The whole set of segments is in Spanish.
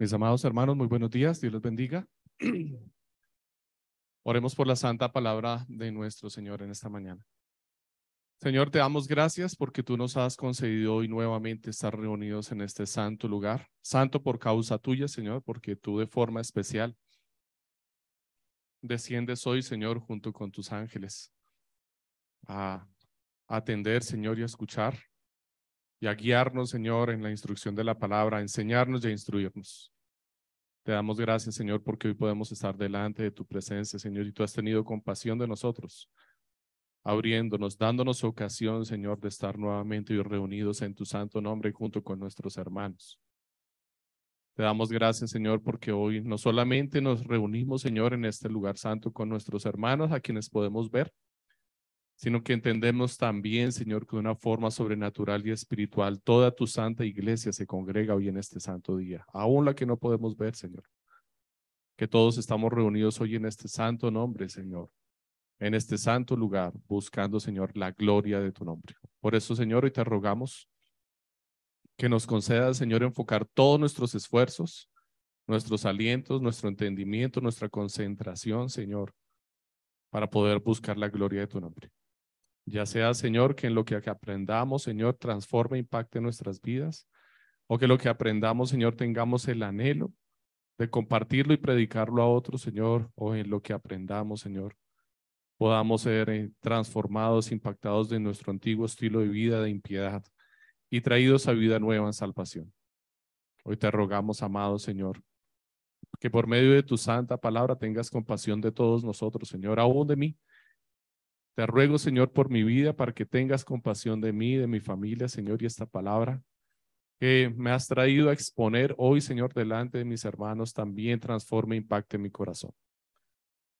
Mis amados hermanos, muy buenos días. Dios los bendiga. Oremos por la santa palabra de nuestro Señor en esta mañana. Señor, te damos gracias porque tú nos has concedido hoy nuevamente estar reunidos en este santo lugar. Santo por causa tuya, Señor, porque tú de forma especial desciendes hoy, Señor, junto con tus ángeles a atender, Señor, y a escuchar y a guiarnos, Señor, en la instrucción de la palabra, a enseñarnos y a instruirnos. Te damos gracias, Señor, porque hoy podemos estar delante de tu presencia, Señor, y tú has tenido compasión de nosotros, abriéndonos, dándonos ocasión, Señor, de estar nuevamente y reunidos en tu santo nombre junto con nuestros hermanos. Te damos gracias, Señor, porque hoy no solamente nos reunimos, Señor, en este lugar santo con nuestros hermanos a quienes podemos ver, sino que entendemos también, Señor, que de una forma sobrenatural y espiritual toda tu santa iglesia se congrega hoy en este santo día, aún la que no podemos ver, Señor. Que todos estamos reunidos hoy en este santo nombre, Señor, en este santo lugar, buscando, Señor, la gloria de tu nombre. Por eso, Señor, hoy te rogamos que nos conceda, Señor, enfocar todos nuestros esfuerzos, nuestros alientos, nuestro entendimiento, nuestra concentración, Señor, para poder buscar la gloria de tu nombre. Ya sea, Señor, que en lo que aprendamos, Señor, transforme, impacte nuestras vidas, o que lo que aprendamos, Señor, tengamos el anhelo de compartirlo y predicarlo a otros, Señor, o en lo que aprendamos, Señor, podamos ser eh, transformados, impactados de nuestro antiguo estilo de vida de impiedad y traídos a vida nueva en salvación. Hoy te rogamos, amado Señor, que por medio de tu santa palabra tengas compasión de todos nosotros, Señor, aún de mí, te ruego, Señor, por mi vida, para que tengas compasión de mí, de mi familia, Señor, y esta palabra que me has traído a exponer hoy, Señor, delante de mis hermanos, también transforme e impacte mi corazón.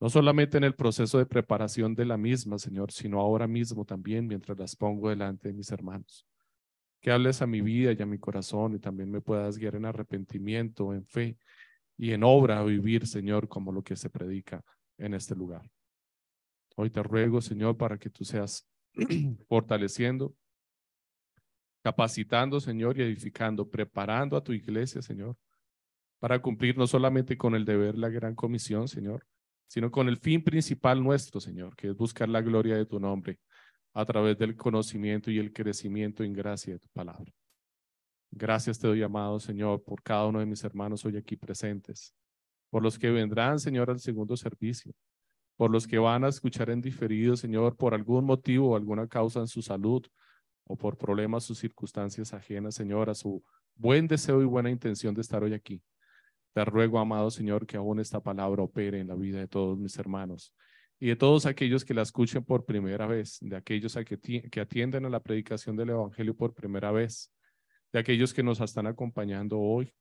No solamente en el proceso de preparación de la misma, Señor, sino ahora mismo también mientras las pongo delante de mis hermanos. Que hables a mi vida y a mi corazón y también me puedas guiar en arrepentimiento, en fe y en obra a vivir, Señor, como lo que se predica en este lugar. Hoy te ruego, Señor, para que tú seas fortaleciendo, capacitando, Señor, y edificando, preparando a tu iglesia, Señor, para cumplir no solamente con el deber, la gran comisión, Señor, sino con el fin principal nuestro, Señor, que es buscar la gloria de tu nombre a través del conocimiento y el crecimiento en gracia de tu palabra. Gracias te doy, amado Señor, por cada uno de mis hermanos hoy aquí presentes, por los que vendrán, Señor, al segundo servicio, por los que van a escuchar en diferido, Señor, por algún motivo o alguna causa en su salud o por problemas o circunstancias ajenas, Señor, a su buen deseo y buena intención de estar hoy aquí. Te ruego, amado Señor, que aún esta palabra opere en la vida de todos mis hermanos y de todos aquellos que la escuchen por primera vez, de aquellos a que, que atienden a la predicación del Evangelio por primera vez, de aquellos que nos están acompañando hoy.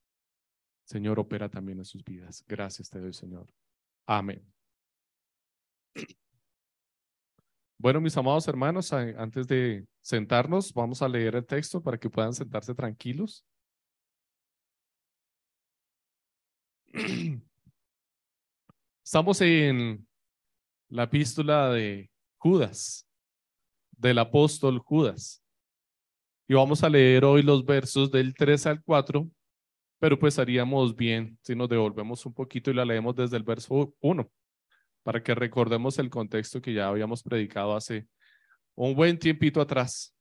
Señor, opera también en sus vidas. Gracias te doy, Señor. Amén. Bueno, mis amados hermanos, antes de sentarnos, vamos a leer el texto para que puedan sentarse tranquilos. Estamos en la epístola de Judas, del apóstol Judas. Y vamos a leer hoy los versos del 3 al 4, pero pues haríamos bien si nos devolvemos un poquito y la leemos desde el verso 1 para que recordemos el contexto que ya habíamos predicado hace un buen tiempito atrás.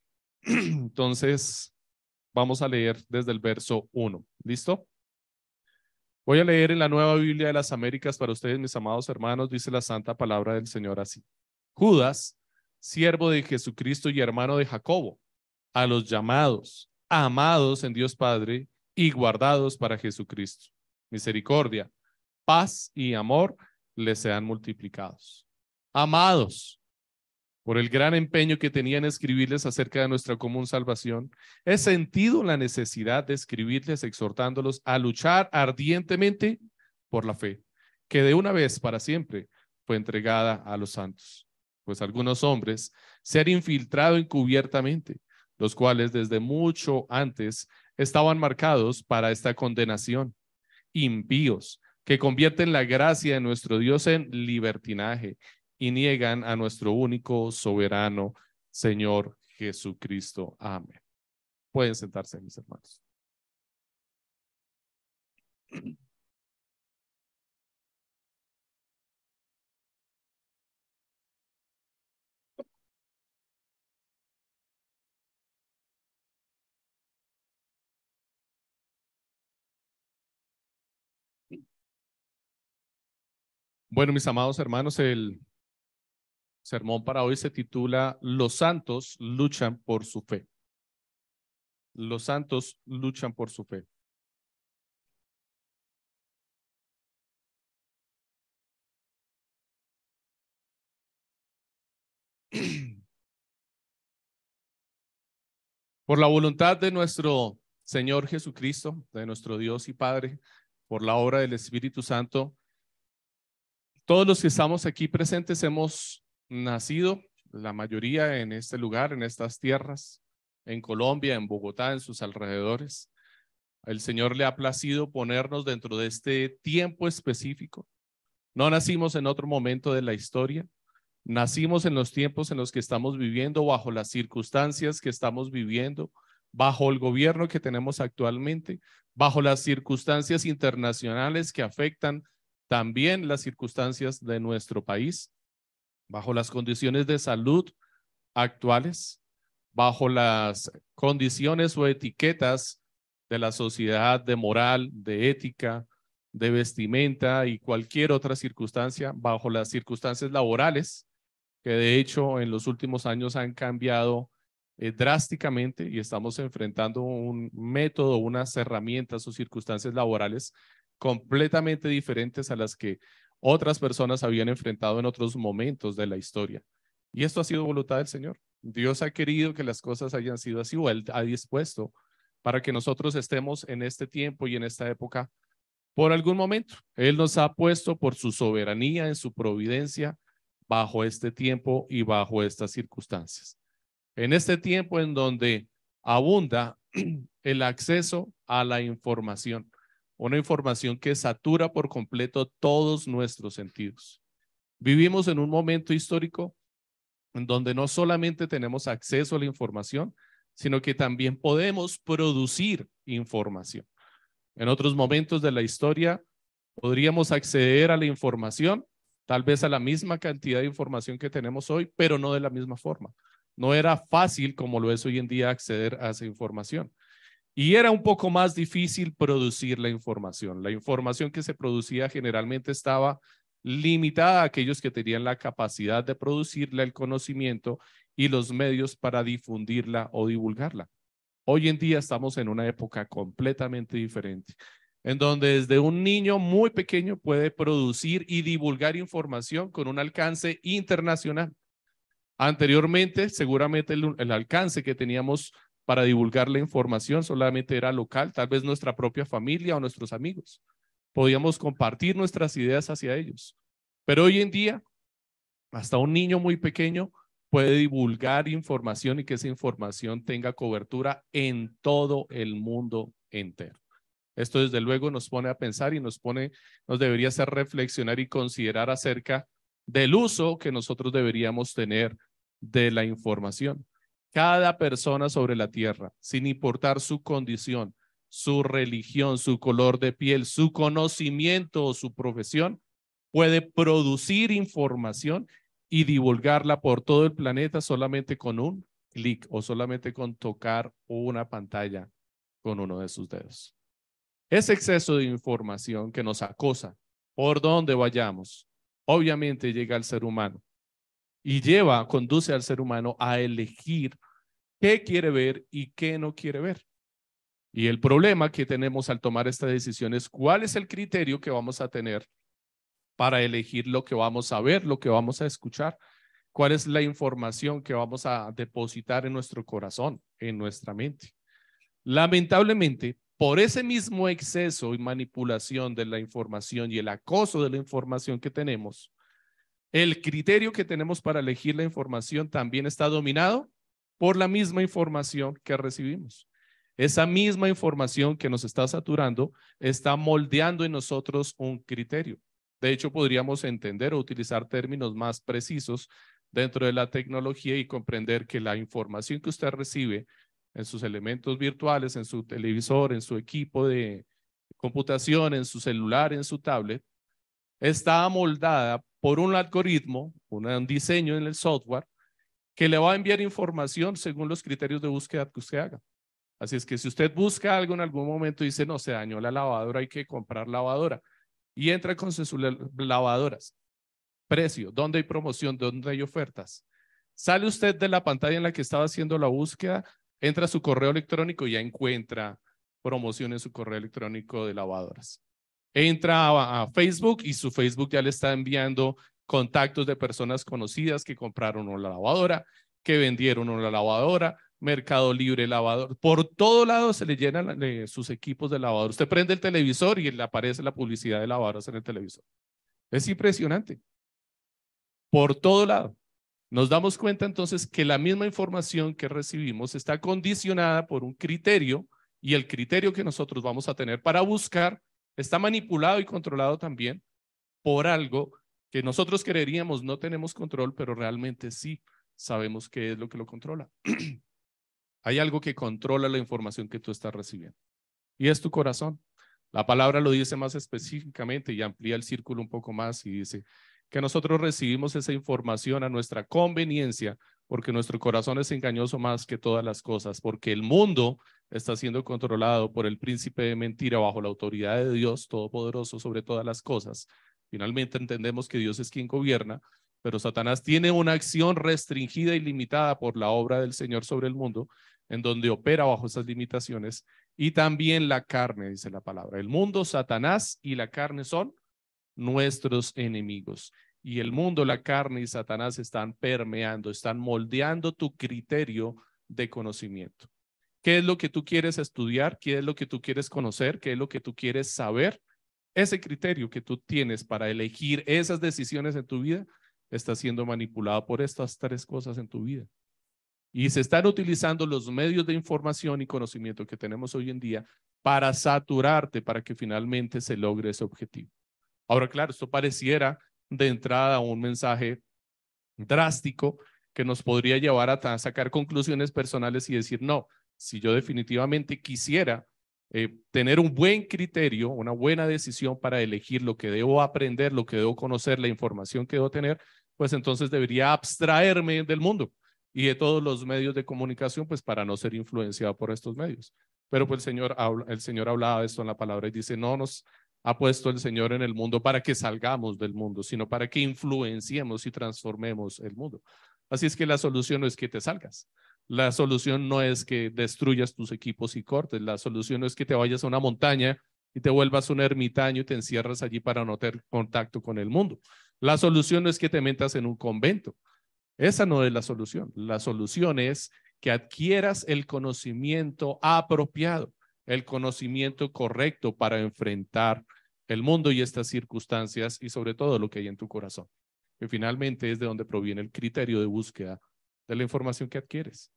Entonces, vamos a leer desde el verso 1. ¿Listo? Voy a leer en la Nueva Biblia de las Américas para ustedes, mis amados hermanos, dice la santa palabra del Señor así. Judas, siervo de Jesucristo y hermano de Jacobo, a los llamados, amados en Dios Padre y guardados para Jesucristo. Misericordia, paz y amor les sean multiplicados. Amados, por el gran empeño que tenía en escribirles acerca de nuestra común salvación, he sentido la necesidad de escribirles exhortándolos a luchar ardientemente por la fe, que de una vez para siempre fue entregada a los santos. Pues algunos hombres se han infiltrado encubiertamente, los cuales desde mucho antes estaban marcados para esta condenación, impíos, que convierten la gracia de nuestro Dios en libertinaje y niegan a nuestro único soberano Señor Jesucristo. Amén. Pueden sentarse, mis hermanos. Bueno, mis amados hermanos, el sermón para hoy se titula Los santos luchan por su fe. Los santos luchan por su fe. Por la voluntad de nuestro Señor Jesucristo, de nuestro Dios y Padre, por la obra del Espíritu Santo, todos los que estamos aquí presentes hemos nacido, la mayoría en este lugar, en estas tierras, en Colombia, en Bogotá, en sus alrededores. El Señor le ha placido ponernos dentro de este tiempo específico. No nacimos en otro momento de la historia. Nacimos en los tiempos en los que estamos viviendo, bajo las circunstancias que estamos viviendo, bajo el gobierno que tenemos actualmente, bajo las circunstancias internacionales que afectan también las circunstancias de nuestro país, bajo las condiciones de salud actuales, bajo las condiciones o etiquetas de la sociedad de moral, de ética, de vestimenta y cualquier otra circunstancia, bajo las circunstancias laborales, que de hecho en los últimos años han cambiado eh, drásticamente y estamos enfrentando un método, unas herramientas o circunstancias laborales completamente diferentes a las que otras personas habían enfrentado en otros momentos de la historia. Y esto ha sido voluntad del Señor. Dios ha querido que las cosas hayan sido así o Él ha dispuesto para que nosotros estemos en este tiempo y en esta época por algún momento. Él nos ha puesto por su soberanía, en su providencia, bajo este tiempo y bajo estas circunstancias. En este tiempo en donde abunda el acceso a la información una información que satura por completo todos nuestros sentidos. Vivimos en un momento histórico en donde no solamente tenemos acceso a la información, sino que también podemos producir información. En otros momentos de la historia podríamos acceder a la información, tal vez a la misma cantidad de información que tenemos hoy, pero no de la misma forma. No era fácil como lo es hoy en día acceder a esa información. Y era un poco más difícil producir la información. La información que se producía generalmente estaba limitada a aquellos que tenían la capacidad de producirla, el conocimiento y los medios para difundirla o divulgarla. Hoy en día estamos en una época completamente diferente, en donde desde un niño muy pequeño puede producir y divulgar información con un alcance internacional. Anteriormente, seguramente el, el alcance que teníamos para divulgar la información solamente era local, tal vez nuestra propia familia o nuestros amigos. Podíamos compartir nuestras ideas hacia ellos. Pero hoy en día, hasta un niño muy pequeño puede divulgar información y que esa información tenga cobertura en todo el mundo entero. Esto desde luego nos pone a pensar y nos pone, nos debería hacer reflexionar y considerar acerca del uso que nosotros deberíamos tener de la información. Cada persona sobre la tierra, sin importar su condición, su religión, su color de piel, su conocimiento o su profesión, puede producir información y divulgarla por todo el planeta solamente con un clic o solamente con tocar una pantalla con uno de sus dedos. Ese exceso de información que nos acosa por donde vayamos, obviamente llega al ser humano y lleva, conduce al ser humano a elegir qué quiere ver y qué no quiere ver. Y el problema que tenemos al tomar esta decisión es cuál es el criterio que vamos a tener para elegir lo que vamos a ver, lo que vamos a escuchar, cuál es la información que vamos a depositar en nuestro corazón, en nuestra mente. Lamentablemente, por ese mismo exceso y manipulación de la información y el acoso de la información que tenemos, el criterio que tenemos para elegir la información también está dominado por la misma información que recibimos. Esa misma información que nos está saturando está moldeando en nosotros un criterio. De hecho, podríamos entender o utilizar términos más precisos dentro de la tecnología y comprender que la información que usted recibe en sus elementos virtuales, en su televisor, en su equipo de computación, en su celular, en su tablet, está amoldada por un algoritmo, un diseño en el software, que le va a enviar información según los criterios de búsqueda que usted haga. Así es que si usted busca algo en algún momento y dice, no, se dañó la lavadora, hay que comprar lavadora, y entra con sus lavadoras, precio, dónde hay promoción, dónde hay ofertas. Sale usted de la pantalla en la que estaba haciendo la búsqueda, entra a su correo electrónico y ya encuentra promoción en su correo electrónico de lavadoras. Entra a, Facebook y su Facebook ya le está enviando contactos de personas conocidas que compraron una lavadora, que vendieron una lavadora, Mercado Libre lavador. Por todo lado se le llenan sus equipos de lavador. Usted prende el televisor y le aparece la publicidad de lavadoras en el televisor. Es impresionante. Por todo lado. Nos damos cuenta entonces que la misma información que recibimos está condicionada por un criterio y el criterio que nosotros vamos a tener para buscar está manipulado y controlado también por algo que nosotros creeríamos no tenemos control, pero realmente sí sabemos qué es lo que lo controla. Hay algo que controla la información que tú estás recibiendo y es tu corazón. La palabra lo dice más específicamente y amplía el círculo un poco más y dice que nosotros recibimos esa información a nuestra conveniencia porque nuestro corazón es engañoso más que todas las cosas, porque el mundo está siendo controlado por el príncipe de mentira bajo la autoridad de Dios Todopoderoso sobre todas las cosas. Finalmente entendemos que Dios es quien gobierna, pero Satanás tiene una acción restringida y limitada por la obra del Señor sobre el mundo, en donde opera bajo esas limitaciones, y también la carne, dice la palabra. El mundo, Satanás y la carne son nuestros enemigos y el mundo, la carne y Satanás están permeando, están moldeando tu criterio de conocimiento. ¿Qué es lo que tú quieres estudiar? ¿Qué es lo que tú quieres conocer? ¿Qué es lo que tú quieres saber? Ese criterio que tú tienes para elegir esas decisiones en tu vida está siendo manipulado por estas tres cosas en tu vida. Y se están utilizando los medios de información y conocimiento que tenemos hoy en día para saturarte, para que finalmente se logre ese objetivo. Ahora, claro, esto pareciera de entrada un mensaje drástico que nos podría llevar a sacar conclusiones personales y decir, no, si yo definitivamente quisiera eh, tener un buen criterio, una buena decisión para elegir lo que debo aprender, lo que debo conocer, la información que debo tener, pues entonces debería abstraerme del mundo y de todos los medios de comunicación, pues para no ser influenciado por estos medios. Pero pues el Señor, el Señor hablaba de esto en la palabra y dice, no nos ha puesto el Señor en el mundo para que salgamos del mundo, sino para que influenciemos y transformemos el mundo. Así es que la solución no es que te salgas. La solución no es que destruyas tus equipos y cortes. La solución no es que te vayas a una montaña y te vuelvas un ermitaño y te encierras allí para no tener contacto con el mundo. La solución no es que te metas en un convento. Esa no es la solución. La solución es que adquieras el conocimiento apropiado el conocimiento correcto para enfrentar el mundo y estas circunstancias y sobre todo lo que hay en tu corazón, que finalmente es de donde proviene el criterio de búsqueda de la información que adquieres.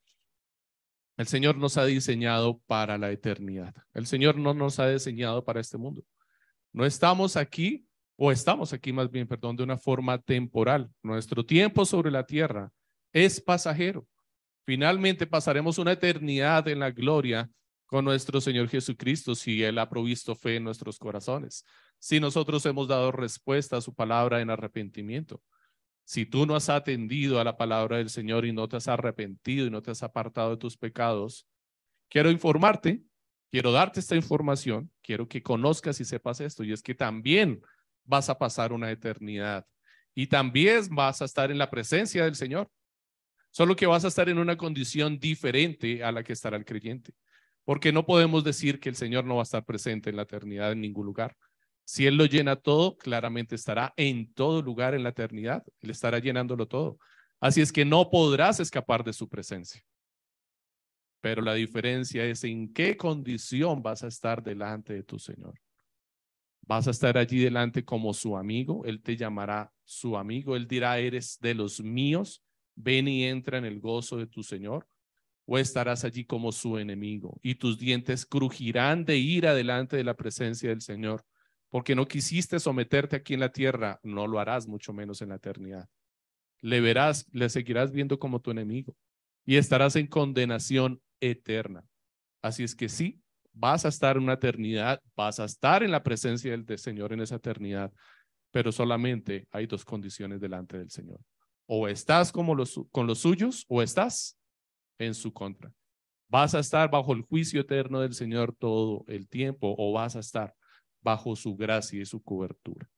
El Señor nos ha diseñado para la eternidad. El Señor no nos ha diseñado para este mundo. No estamos aquí, o estamos aquí más bien, perdón, de una forma temporal. Nuestro tiempo sobre la tierra es pasajero. Finalmente pasaremos una eternidad en la gloria con nuestro Señor Jesucristo si Él ha provisto fe en nuestros corazones, si nosotros hemos dado respuesta a su palabra en arrepentimiento. Si tú no has atendido a la palabra del Señor y no te has arrepentido y no te has apartado de tus pecados, quiero informarte, quiero darte esta información, quiero que conozcas y sepas esto, y es que también vas a pasar una eternidad y también vas a estar en la presencia del Señor, solo que vas a estar en una condición diferente a la que estará el creyente. Porque no podemos decir que el Señor no va a estar presente en la eternidad en ningún lugar. Si Él lo llena todo, claramente estará en todo lugar en la eternidad. Él estará llenándolo todo. Así es que no podrás escapar de su presencia. Pero la diferencia es en qué condición vas a estar delante de tu Señor. Vas a estar allí delante como su amigo. Él te llamará su amigo. Él dirá, eres de los míos. Ven y entra en el gozo de tu Señor o estarás allí como su enemigo y tus dientes crujirán de ir adelante de la presencia del Señor, porque no quisiste someterte aquí en la tierra, no lo harás mucho menos en la eternidad. Le verás, le seguirás viendo como tu enemigo y estarás en condenación eterna. Así es que sí, vas a estar en una eternidad, vas a estar en la presencia del, Señor en esa eternidad, pero solamente hay dos condiciones delante del Señor. O estás como los, con los suyos o estás en su contra. Vas a estar bajo el juicio eterno del Señor todo el tiempo o vas a estar bajo su gracia y su cobertura.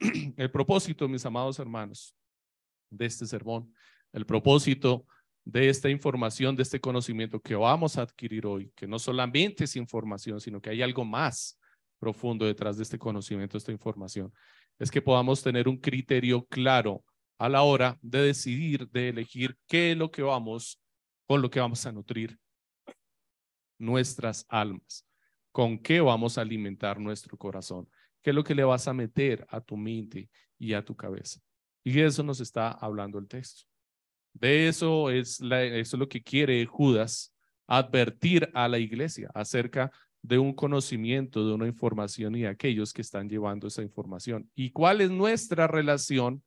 El propósito, mis amados hermanos, de este sermón, el propósito de esta información, de este conocimiento que vamos a adquirir hoy, que no solamente es información, sino que hay algo más profundo detrás de este conocimiento, esta información, es que podamos tener un criterio claro a la hora de decidir, de elegir qué es lo que vamos, con lo que vamos a nutrir nuestras almas, con qué vamos a alimentar nuestro corazón, qué es lo que le vas a meter a tu mente y a tu cabeza. Y eso nos está hablando el texto. De eso es, eso es lo que quiere Judas advertir a la iglesia acerca de un conocimiento, de una información y de aquellos que están llevando esa información. ¿Y cuál es nuestra relación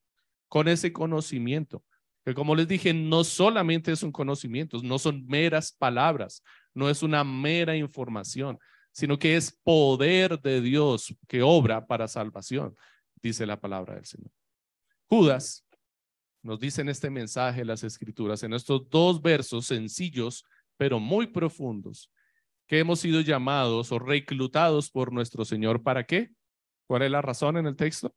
con ese conocimiento? Que como les dije, no solamente es un conocimiento, no son meras palabras, no es una mera información, sino que es poder de Dios que obra para salvación, dice la palabra del Señor. Judas nos dice en este mensaje las escrituras, en estos dos versos sencillos, pero muy profundos, que hemos sido llamados o reclutados por nuestro Señor. ¿Para qué? ¿Cuál es la razón en el texto?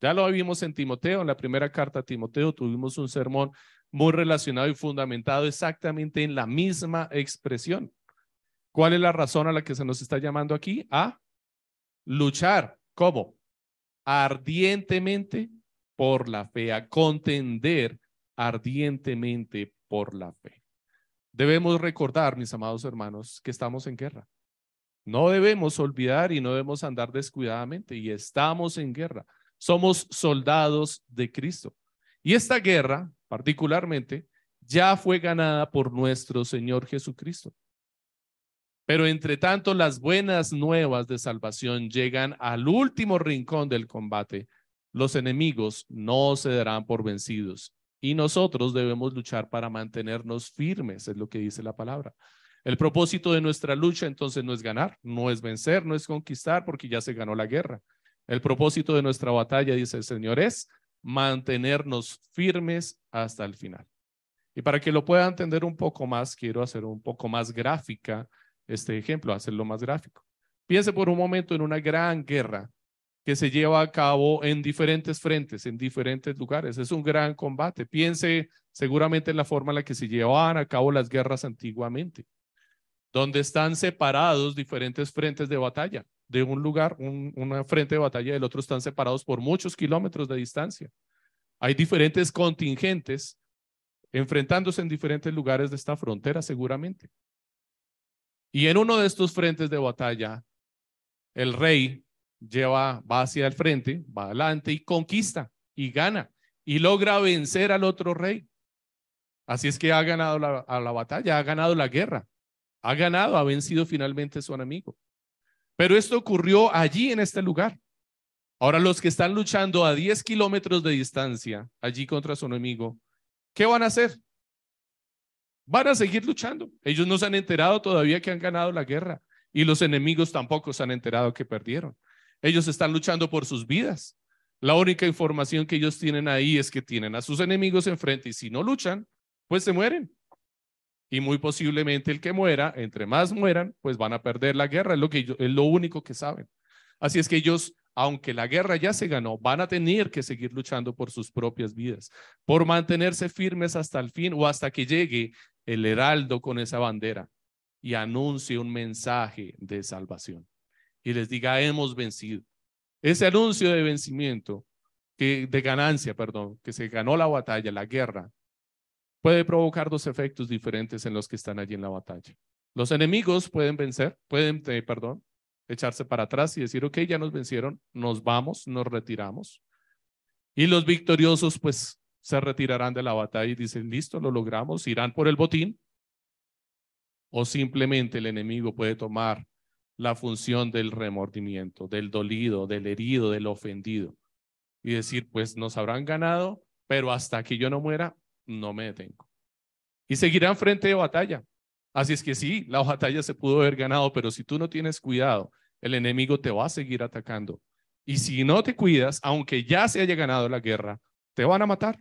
Ya lo vimos en Timoteo, en la primera carta a Timoteo tuvimos un sermón muy relacionado y fundamentado exactamente en la misma expresión. ¿Cuál es la razón a la que se nos está llamando aquí? A luchar. ¿Cómo? Ardientemente por la fe, a contender ardientemente por la fe. Debemos recordar, mis amados hermanos, que estamos en guerra. No debemos olvidar y no debemos andar descuidadamente y estamos en guerra. Somos soldados de Cristo. Y esta guerra, particularmente, ya fue ganada por nuestro Señor Jesucristo. Pero entre tanto, las buenas nuevas de salvación llegan al último rincón del combate. Los enemigos no se darán por vencidos y nosotros debemos luchar para mantenernos firmes, es lo que dice la palabra. El propósito de nuestra lucha entonces no es ganar, no es vencer, no es conquistar, porque ya se ganó la guerra. El propósito de nuestra batalla, dice el Señor, es mantenernos firmes hasta el final. Y para que lo pueda entender un poco más, quiero hacer un poco más gráfica este ejemplo, hacerlo más gráfico. Piense por un momento en una gran guerra que se lleva a cabo en diferentes frentes, en diferentes lugares. Es un gran combate. Piense seguramente en la forma en la que se llevaban a cabo las guerras antiguamente, donde están separados diferentes frentes de batalla. De un lugar, un, una frente de batalla del otro están separados por muchos kilómetros de distancia. Hay diferentes contingentes enfrentándose en diferentes lugares de esta frontera, seguramente. Y en uno de estos frentes de batalla, el rey lleva, va hacia el frente, va adelante y conquista y gana y logra vencer al otro rey. Así es que ha ganado la, a la batalla, ha ganado la guerra, ha ganado, ha vencido finalmente a su enemigo. Pero esto ocurrió allí en este lugar. Ahora los que están luchando a 10 kilómetros de distancia allí contra su enemigo, ¿qué van a hacer? Van a seguir luchando. Ellos no se han enterado todavía que han ganado la guerra y los enemigos tampoco se han enterado que perdieron. Ellos están luchando por sus vidas. La única información que ellos tienen ahí es que tienen a sus enemigos enfrente y si no luchan, pues se mueren. Y muy posiblemente el que muera, entre más mueran, pues van a perder la guerra. Es lo, que es lo único que saben. Así es que ellos, aunque la guerra ya se ganó, van a tener que seguir luchando por sus propias vidas, por mantenerse firmes hasta el fin o hasta que llegue el heraldo con esa bandera y anuncie un mensaje de salvación y les diga, hemos vencido. Ese anuncio de vencimiento, que, de ganancia, perdón, que se ganó la batalla, la guerra, puede provocar dos efectos diferentes en los que están allí en la batalla. Los enemigos pueden vencer, pueden, eh, perdón, echarse para atrás y decir, ok, ya nos vencieron, nos vamos, nos retiramos. Y los victoriosos, pues, se retirarán de la batalla y dicen, listo, lo logramos, irán por el botín. O simplemente el enemigo puede tomar la función del remordimiento, del dolido, del herido, del ofendido. Y decir, pues nos habrán ganado, pero hasta que yo no muera, no me detengo. Y seguirán frente de batalla. Así es que sí, la batalla se pudo haber ganado, pero si tú no tienes cuidado, el enemigo te va a seguir atacando. Y si no te cuidas, aunque ya se haya ganado la guerra, te van a matar.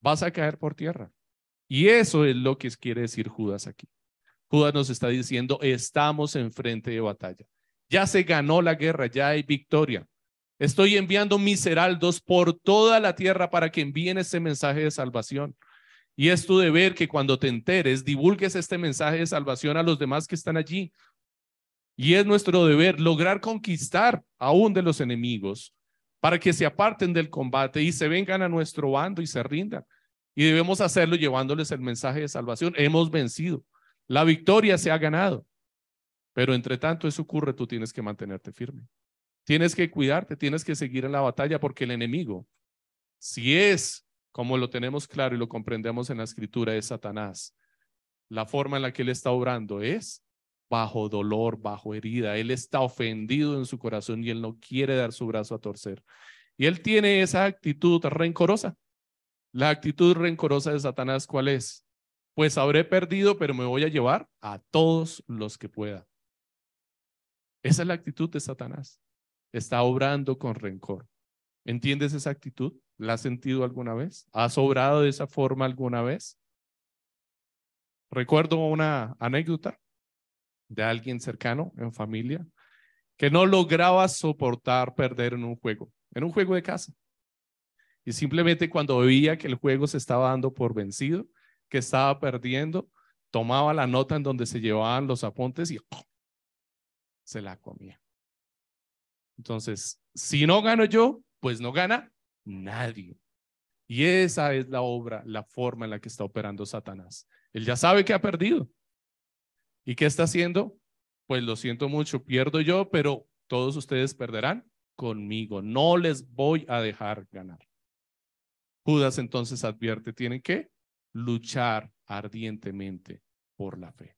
Vas a caer por tierra. Y eso es lo que quiere decir Judas aquí. Judas nos está diciendo, estamos en frente de batalla. Ya se ganó la guerra, ya hay victoria. Estoy enviando mis heraldos por toda la tierra para que envíen este mensaje de salvación. Y es tu deber que cuando te enteres, divulgues este mensaje de salvación a los demás que están allí. Y es nuestro deber lograr conquistar aún de los enemigos para que se aparten del combate y se vengan a nuestro bando y se rindan. Y debemos hacerlo llevándoles el mensaje de salvación. Hemos vencido. La victoria se ha ganado. Pero entre tanto eso ocurre, tú tienes que mantenerte firme. Tienes que cuidarte, tienes que seguir en la batalla porque el enemigo, si es como lo tenemos claro y lo comprendemos en la escritura, es Satanás. La forma en la que él está obrando es bajo dolor, bajo herida. Él está ofendido en su corazón y él no quiere dar su brazo a torcer. Y él tiene esa actitud rencorosa. La actitud rencorosa de Satanás, ¿cuál es? Pues habré perdido, pero me voy a llevar a todos los que pueda. Esa es la actitud de Satanás. Está obrando con rencor. ¿Entiendes esa actitud? ¿La has sentido alguna vez? ¿Has obrado de esa forma alguna vez? Recuerdo una anécdota de alguien cercano en familia que no lograba soportar perder en un juego, en un juego de casa. Y simplemente cuando veía que el juego se estaba dando por vencido, que estaba perdiendo, tomaba la nota en donde se llevaban los apuntes y se la comía. Entonces, si no gano yo, pues no gana nadie. Y esa es la obra, la forma en la que está operando Satanás. Él ya sabe que ha perdido. ¿Y qué está haciendo? Pues lo siento mucho, pierdo yo, pero todos ustedes perderán conmigo. No les voy a dejar ganar. Judas entonces advierte, tienen que luchar ardientemente por la fe.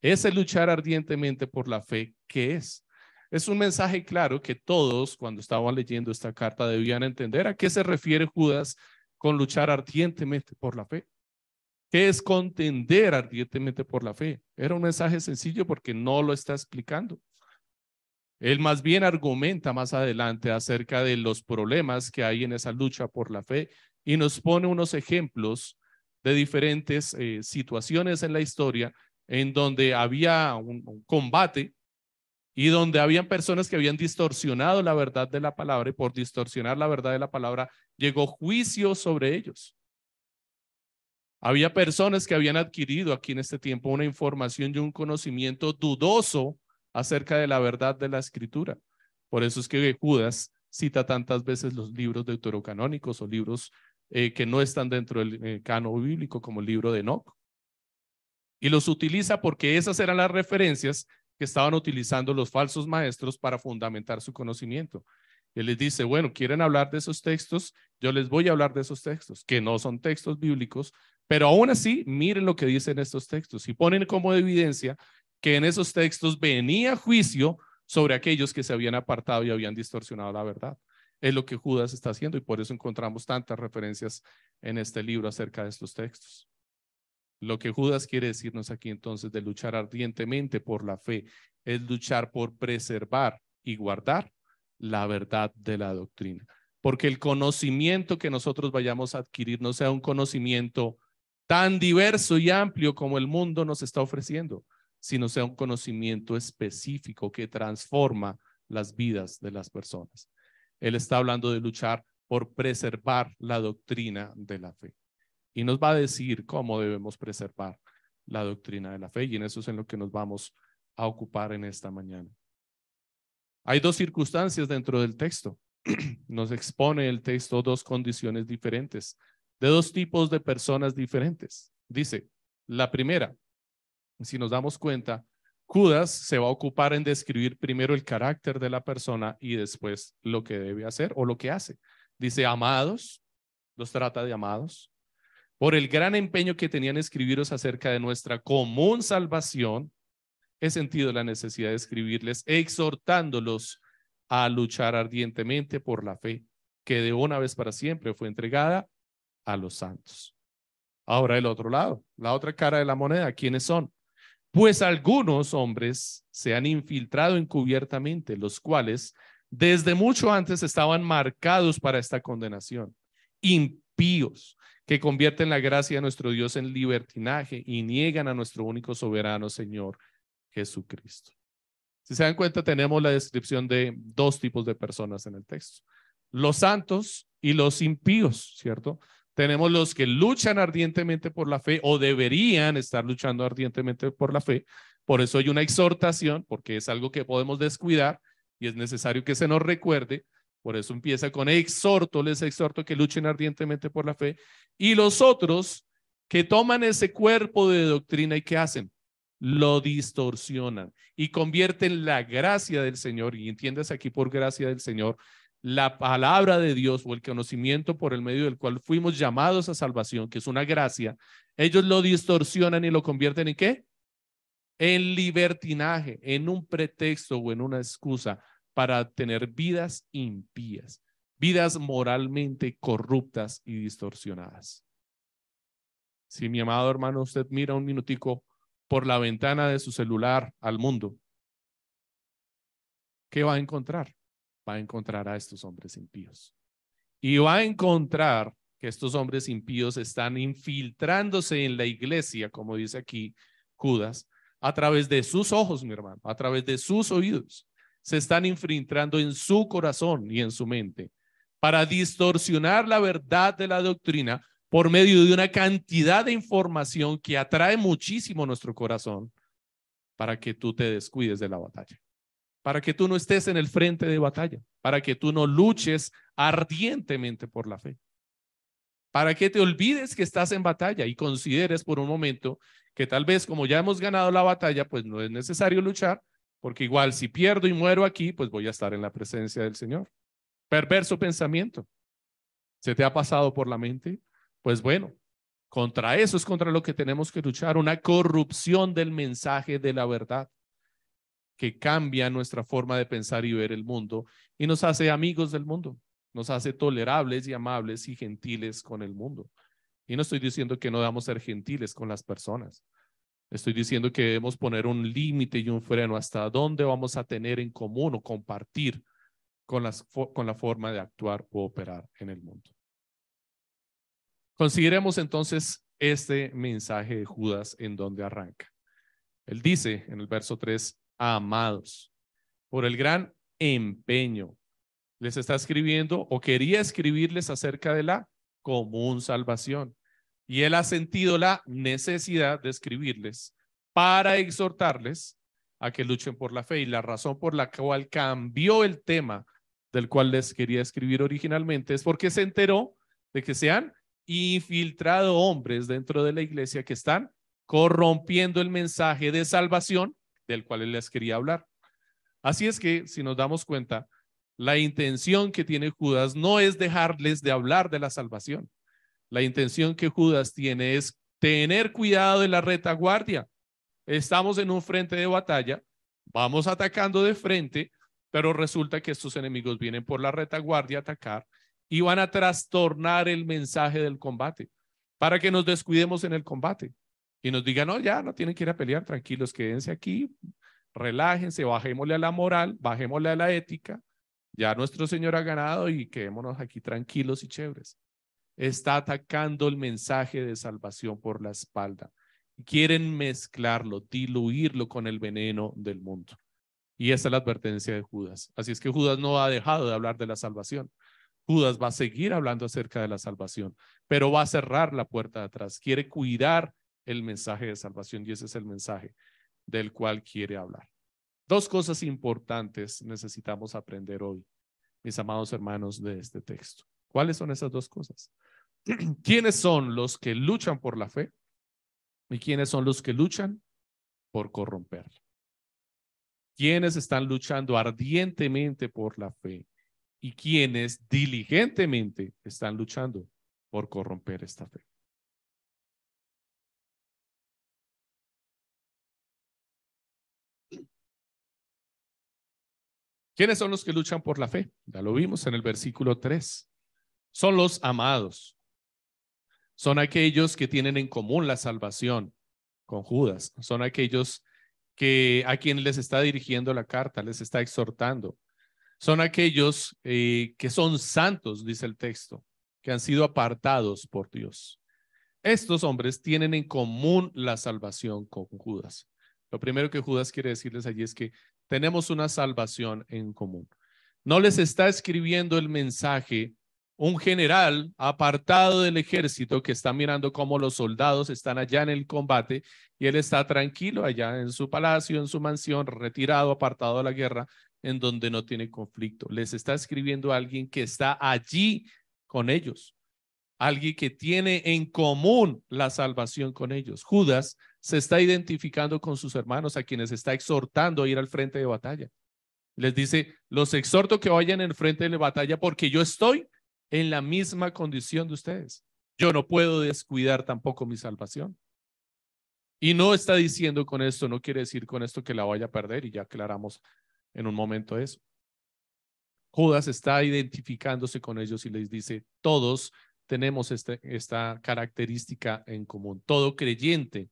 Ese luchar ardientemente por la fe, ¿qué es? Es un mensaje claro que todos, cuando estaban leyendo esta carta, debían entender a qué se refiere Judas con luchar ardientemente por la fe. ¿Qué es contender ardientemente por la fe? Era un mensaje sencillo porque no lo está explicando. Él más bien argumenta más adelante acerca de los problemas que hay en esa lucha por la fe y nos pone unos ejemplos de diferentes eh, situaciones en la historia en donde había un, combate y donde habían personas que habían distorsionado la verdad de la palabra y por distorsionar la verdad de la palabra llegó juicio sobre ellos. Había personas que habían adquirido aquí en este tiempo una información y un conocimiento dudoso acerca de la verdad de la escritura. Por eso es que Judas cita tantas veces los libros deuterocanónicos o libros eh, que no están dentro del eh, cano bíblico, como el libro de Enoch. Y los utiliza porque esas eran las referencias que estaban utilizando los falsos maestros para fundamentar su conocimiento. Él les dice, bueno, ¿quieren hablar de esos textos? Yo les voy a hablar de esos textos, que no son textos bíblicos, pero aún así, miren lo que dicen estos textos y ponen como evidencia que en esos textos venía juicio sobre aquellos que se habían apartado y habían distorsionado la verdad. Es lo que Judas está haciendo y por eso encontramos tantas referencias en este libro acerca de estos textos. Lo que Judas quiere decirnos aquí entonces de luchar ardientemente por la fe es luchar por preservar y guardar la verdad de la doctrina. Porque el conocimiento que nosotros vayamos a adquirir no sea un conocimiento tan diverso y amplio como el mundo nos está ofreciendo, sino sea un conocimiento específico que transforma las vidas de las personas. Él está hablando de luchar por preservar la doctrina de la fe. Y nos va a decir cómo debemos preservar la doctrina de la fe y en eso es en lo que nos vamos a ocupar en esta mañana. Hay dos circunstancias dentro del texto. Nos expone el texto dos condiciones diferentes de dos tipos de personas diferentes. Dice, la primera, si nos damos cuenta, Judas se va a ocupar en describir primero el carácter de la persona y después lo que debe hacer o lo que hace. Dice, amados, los trata de amados, por el gran empeño que tenían escribiros acerca de nuestra común salvación, he sentido la necesidad de escribirles, exhortándolos a luchar ardientemente por la fe, que de una vez para siempre fue entregada a los santos. Ahora el otro lado, la otra cara de la moneda, ¿quiénes son? Pues algunos hombres se han infiltrado encubiertamente, los cuales desde mucho antes estaban marcados para esta condenación, impíos, que convierten la gracia de nuestro Dios en libertinaje y niegan a nuestro único soberano Señor Jesucristo. Si se dan cuenta, tenemos la descripción de dos tipos de personas en el texto. Los santos y los impíos, ¿cierto? Tenemos los que luchan ardientemente por la fe o deberían estar luchando ardientemente por la fe. Por eso hay una exhortación, porque es algo que podemos descuidar y es necesario que se nos recuerde. Por eso empieza con exhorto, les exhorto que luchen ardientemente por la fe. Y los otros que toman ese cuerpo de doctrina y ¿qué hacen? Lo distorsionan y convierten la gracia del Señor, y entiendes aquí por gracia del Señor, la palabra de Dios o el conocimiento por el medio del cual fuimos llamados a salvación, que es una gracia, ellos lo distorsionan y lo convierten en qué? En libertinaje, en un pretexto o en una excusa para tener vidas impías, vidas moralmente corruptas y distorsionadas. Si mi amado hermano, usted mira un minutico por la ventana de su celular al mundo, ¿qué va a encontrar? Va a encontrar a estos hombres impíos. Y va a encontrar que estos hombres impíos están infiltrándose en la iglesia, como dice aquí Judas, a través de sus ojos, mi hermano, a través de sus oídos se están infiltrando en su corazón y en su mente para distorsionar la verdad de la doctrina por medio de una cantidad de información que atrae muchísimo nuestro corazón para que tú te descuides de la batalla, para que tú no estés en el frente de batalla, para que tú no luches ardientemente por la fe, para que te olvides que estás en batalla y consideres por un momento que tal vez como ya hemos ganado la batalla, pues no es necesario luchar, porque igual si pierdo y muero aquí, pues voy a estar en la presencia del Señor. Perverso pensamiento. ¿Se te ha pasado por la mente? Pues bueno, contra eso es contra lo que tenemos que luchar, una corrupción del mensaje de la verdad que cambia nuestra forma de pensar y ver el mundo y nos hace amigos del mundo, nos hace tolerables y amables y gentiles con el mundo. Y no estoy diciendo que no debamos ser gentiles con las personas, Estoy diciendo que debemos poner un límite y un freno hasta dónde vamos a tener en común o compartir con, las, con la forma de actuar o operar en el mundo. Consideremos entonces este mensaje de Judas en donde arranca. Él dice en el verso 3, amados, por el gran empeño, les está escribiendo o quería escribirles acerca de la común salvación y él ha sentido la necesidad de escribirles para exhortarles a que luchen por la fe. Y la razón por la cual cambió el tema del cual les quería escribir originalmente es porque se enteró de que se han infiltrado hombres dentro de la iglesia que están corrompiendo el mensaje de salvación del cual les quería hablar. Así es que, si nos damos cuenta, la intención que tiene Judas no es dejarles de hablar de la salvación. La intención que Judas tiene es tener cuidado de la retaguardia. Estamos en un frente de batalla, vamos atacando de frente, pero resulta que estos enemigos vienen por la retaguardia a atacar y van a trastornar el mensaje del combate para que nos descuidemos en el combate y nos digan, no, ya no tienen que ir a pelear, tranquilos, quédense aquí, relájense, bajémosle a la moral, bajémosle a la ética, ya nuestro Señor ha ganado y quedémonos aquí tranquilos y chéveres está atacando el mensaje de salvación por la espalda. Quieren mezclarlo, diluirlo con el veneno del mundo. Y esa es la advertencia de Judas. Así es que Judas no ha dejado de hablar de la salvación. Judas va a seguir hablando acerca de la salvación, pero va a cerrar la puerta de atrás. Quiere cuidar el mensaje de salvación y ese es el mensaje del cual quiere hablar. Dos cosas importantes necesitamos aprender hoy, mis amados hermanos, de este texto. ¿Cuáles son esas dos cosas? ¿Quiénes son los que luchan por la fe? ¿Y quiénes son los que luchan por corromperla? ¿Quiénes están luchando ardientemente por la fe? ¿Y quiénes diligentemente están luchando por corromper esta fe? ¿Quiénes son los que luchan por la fe? Ya lo vimos en el versículo 3. Son los amados son aquellos que tienen en común la salvación con Judas. Son aquellos que a quienes les está dirigiendo la carta, les está exhortando. Son aquellos eh, que son santos, dice el texto, que han sido apartados por Dios. Estos hombres tienen en común la salvación con Judas. Lo primero que Judas quiere decirles allí es que tenemos una salvación en común. No les está escribiendo el mensaje un general apartado del ejército que está mirando cómo los soldados están allá en el combate y él está tranquilo allá en su palacio, en su mansión, retirado, apartado de la guerra, en donde no tiene conflicto. Les está escribiendo a alguien que está allí con ellos, alguien que tiene en común la salvación con ellos. Judas se está identificando con sus hermanos a quienes está exhortando a ir al frente de batalla. Les dice, los exhorto que vayan en frente de la batalla porque yo estoy en la misma condición de ustedes. Yo no puedo descuidar tampoco mi salvación. Y no está diciendo con esto, no quiere decir con esto que la vaya a perder y ya aclaramos en un momento eso. Judas está identificándose con ellos y les dice, todos tenemos este, esta característica en común. Todo creyente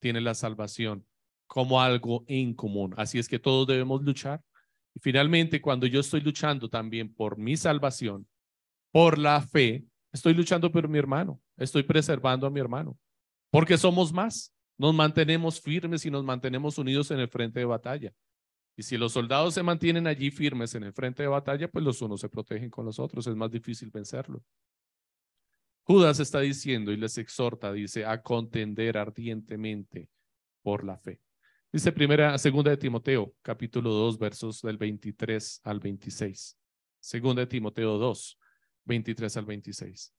tiene la salvación como algo en común. Así es que todos debemos luchar. Y finalmente, cuando yo estoy luchando también por mi salvación, por la fe, estoy luchando por mi hermano, estoy preservando a mi hermano, porque somos más, nos mantenemos firmes y nos mantenemos unidos en el frente de batalla. Y si los soldados se mantienen allí firmes en el frente de batalla, pues los unos se protegen con los otros, es más difícil vencerlo. Judas está diciendo y les exhorta, dice, a contender ardientemente por la fe. Dice primera, segunda de Timoteo, capítulo 2, versos del 23 al 26. Segunda de Timoteo 2, 23 al 26.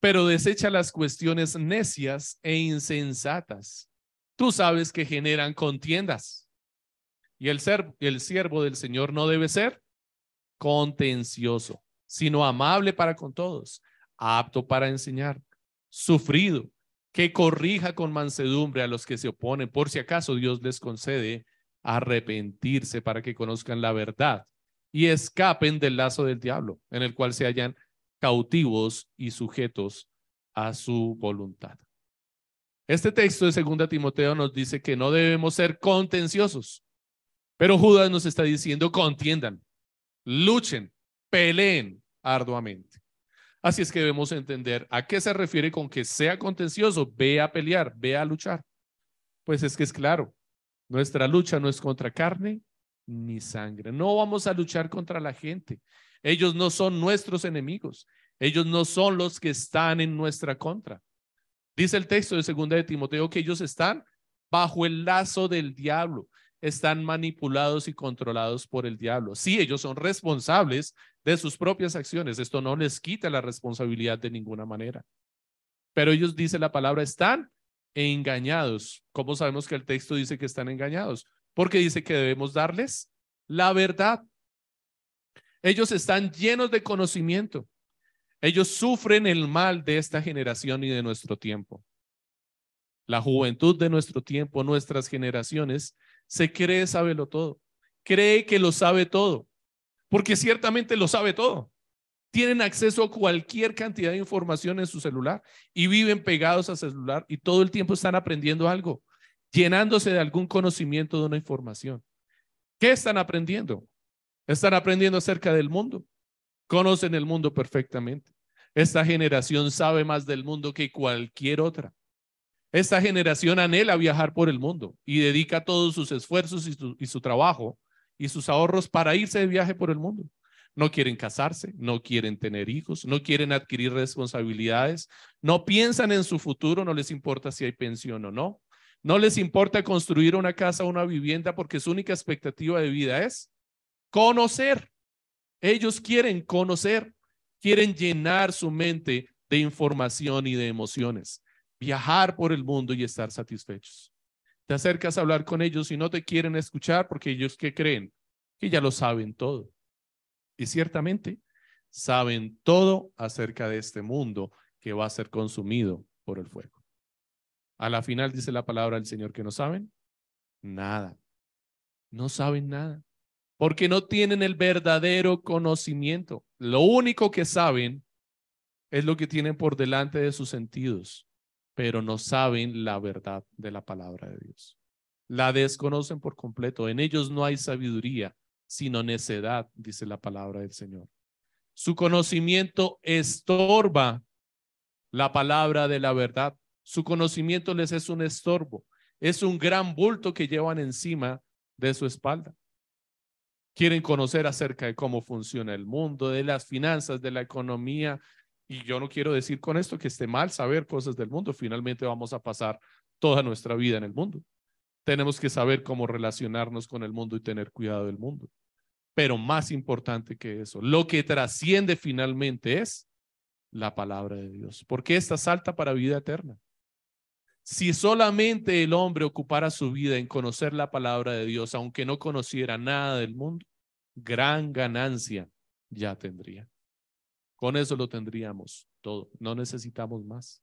Pero desecha las cuestiones necias e insensatas. Tú sabes que generan contiendas. Y el, ser, el siervo del Señor no debe ser contencioso, sino amable para con todos, apto para enseñar, sufrido, que corrija con mansedumbre a los que se oponen, por si acaso Dios les concede arrepentirse para que conozcan la verdad y escapen del lazo del diablo, en el cual se hallan cautivos y sujetos a su voluntad. Este texto de 2 Timoteo nos dice que no debemos ser contenciosos, pero Judas nos está diciendo contiendan, luchen, peleen arduamente. Así es que debemos entender a qué se refiere con que sea contencioso, ve a pelear, ve a luchar. Pues es que es claro, nuestra lucha no es contra carne ni sangre. No vamos a luchar contra la gente. Ellos no son nuestros enemigos. Ellos no son los que están en nuestra contra. Dice el texto de segunda de Timoteo que ellos están bajo el lazo del diablo, están manipulados y controlados por el diablo. Sí, ellos son responsables de sus propias acciones. Esto no les quita la responsabilidad de ninguna manera. Pero ellos, dice la palabra, están engañados. ¿Cómo sabemos que el texto dice que están engañados? porque dice que debemos darles la verdad. Ellos están llenos de conocimiento. Ellos sufren el mal de esta generación y de nuestro tiempo. La juventud de nuestro tiempo, nuestras generaciones, se cree saberlo todo. Cree que lo sabe todo, porque ciertamente lo sabe todo. Tienen acceso a cualquier cantidad de información en su celular y viven pegados al celular y todo el tiempo están aprendiendo algo llenándose de algún conocimiento de una información. ¿Qué están aprendiendo? Están aprendiendo acerca del mundo. Conocen el mundo perfectamente. Esta generación sabe más del mundo que cualquier otra. Esta generación anhela viajar por el mundo y dedica todos sus esfuerzos y su, y su trabajo y sus ahorros para irse de viaje por el mundo. No quieren casarse, no quieren tener hijos, no quieren adquirir responsabilidades, no piensan en su futuro, no les importa si hay pensión o no, no les importa construir una casa o una vivienda porque su única expectativa de vida es conocer. Ellos quieren conocer, quieren llenar su mente de información y de emociones, viajar por el mundo y estar satisfechos. Te acercas a hablar con ellos y no te quieren escuchar porque ellos que creen que ya lo saben todo. Y ciertamente saben todo acerca de este mundo que va a ser consumido por el fuego. A la final dice la palabra del Señor que no saben nada. No saben nada. Porque no tienen el verdadero conocimiento. Lo único que saben es lo que tienen por delante de sus sentidos. Pero no saben la verdad de la palabra de Dios. La desconocen por completo. En ellos no hay sabiduría, sino necedad, dice la palabra del Señor. Su conocimiento estorba la palabra de la verdad. Su conocimiento les es un estorbo. Es un gran bulto que llevan encima de su espalda. Quieren conocer acerca de cómo funciona el mundo, de las finanzas, de la economía. Y yo no quiero decir con esto que esté mal saber cosas del mundo. Finalmente vamos a pasar toda nuestra vida en el mundo. Tenemos que saber cómo relacionarnos con el mundo y tener cuidado del mundo. Pero más importante que eso, lo que trasciende finalmente es la palabra de Dios, porque esta salta para vida eterna. Si solamente el hombre ocupara su vida en conocer la palabra de Dios, aunque no conociera nada del mundo, gran ganancia ya tendría. Con eso lo tendríamos todo, no necesitamos más.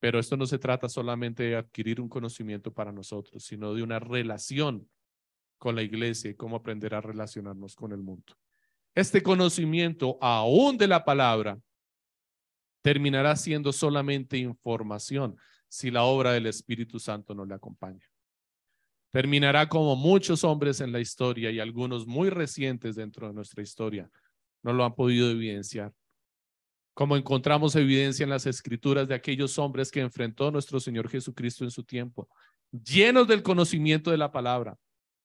Pero esto no se trata solamente de adquirir un conocimiento para nosotros, sino de una relación con la iglesia y cómo aprender a relacionarnos con el mundo. Este conocimiento, aún de la palabra, terminará siendo solamente información si la obra del Espíritu Santo no le acompaña. Terminará como muchos hombres en la historia y algunos muy recientes dentro de nuestra historia no lo han podido evidenciar. Como encontramos evidencia en las escrituras de aquellos hombres que enfrentó nuestro Señor Jesucristo en su tiempo, llenos del conocimiento de la palabra,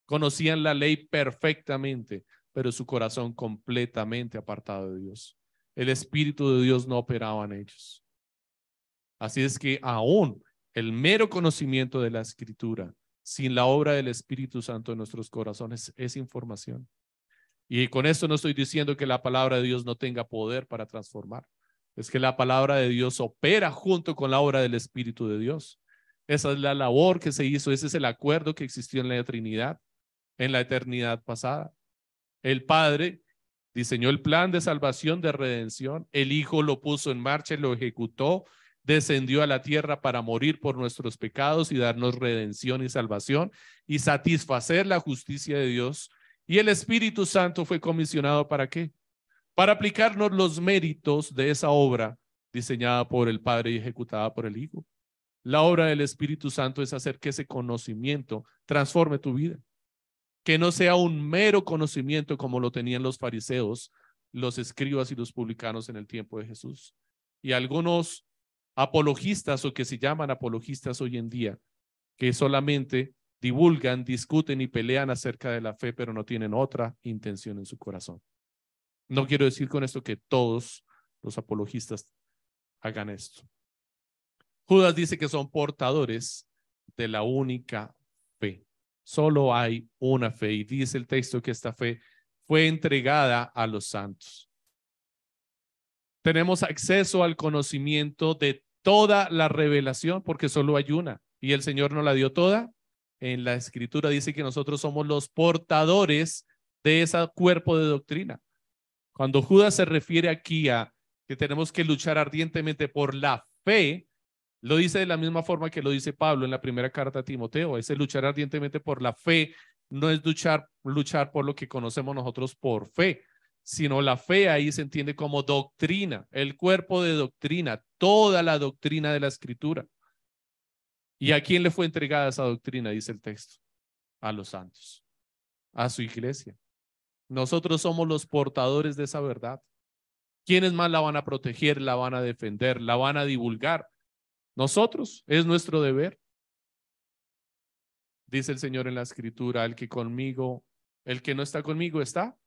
conocían la ley perfectamente, pero su corazón completamente apartado de Dios el Espíritu de Dios no operaba en ellos. Así es que aún el mero conocimiento de la Escritura, sin la obra del Espíritu Santo en nuestros corazones, es información. Y con esto no estoy diciendo que la palabra de Dios no tenga poder para transformar. Es que la palabra de Dios opera junto con la obra del Espíritu de Dios. Esa es la labor que se hizo, ese es el acuerdo que existió en la Trinidad, en la eternidad pasada. El Padre diseñó el plan de salvación, de redención, el Hijo lo puso en marcha lo ejecutó, descendió a la tierra para morir por nuestros pecados y darnos redención y salvación y satisfacer la justicia de Dios. Y el Espíritu Santo fue comisionado para qué? Para aplicarnos los méritos de esa obra diseñada por el Padre y ejecutada por el Hijo. La obra del Espíritu Santo es hacer que ese conocimiento transforme tu vida que no sea un mero conocimiento como lo tenían los fariseos, los escribas y los publicanos en el tiempo de Jesús. Y algunos apologistas o que se llaman apologistas hoy en día, que solamente divulgan, discuten y pelean acerca de la fe, pero no tienen otra intención en su corazón. No quiero decir con esto que todos los apologistas hagan esto. Judas dice que son portadores de la única fe. Solo hay una fe y dice el texto que esta fe fue entregada a los santos. Tenemos acceso al conocimiento de toda la revelación porque solo hay una y el Señor nos la dio toda. En la escritura dice que nosotros somos los portadores de ese cuerpo de doctrina. Cuando Judas se refiere aquí a que tenemos que luchar ardientemente por la fe, lo dice de la misma forma que lo dice Pablo en la primera carta a Timoteo, ese luchar ardientemente por la fe no es luchar, luchar por lo que conocemos nosotros por fe, sino la fe ahí se entiende como doctrina, el cuerpo de doctrina, toda la doctrina de la escritura. ¿Y a quién le fue entregada esa doctrina? Dice el texto. A los santos, a su iglesia. Nosotros somos los portadores de esa verdad. ¿Quiénes más la van a proteger, la van a defender, la van a divulgar? Nosotros, es nuestro deber. Dice el Señor en la escritura, el que conmigo, el que no está conmigo está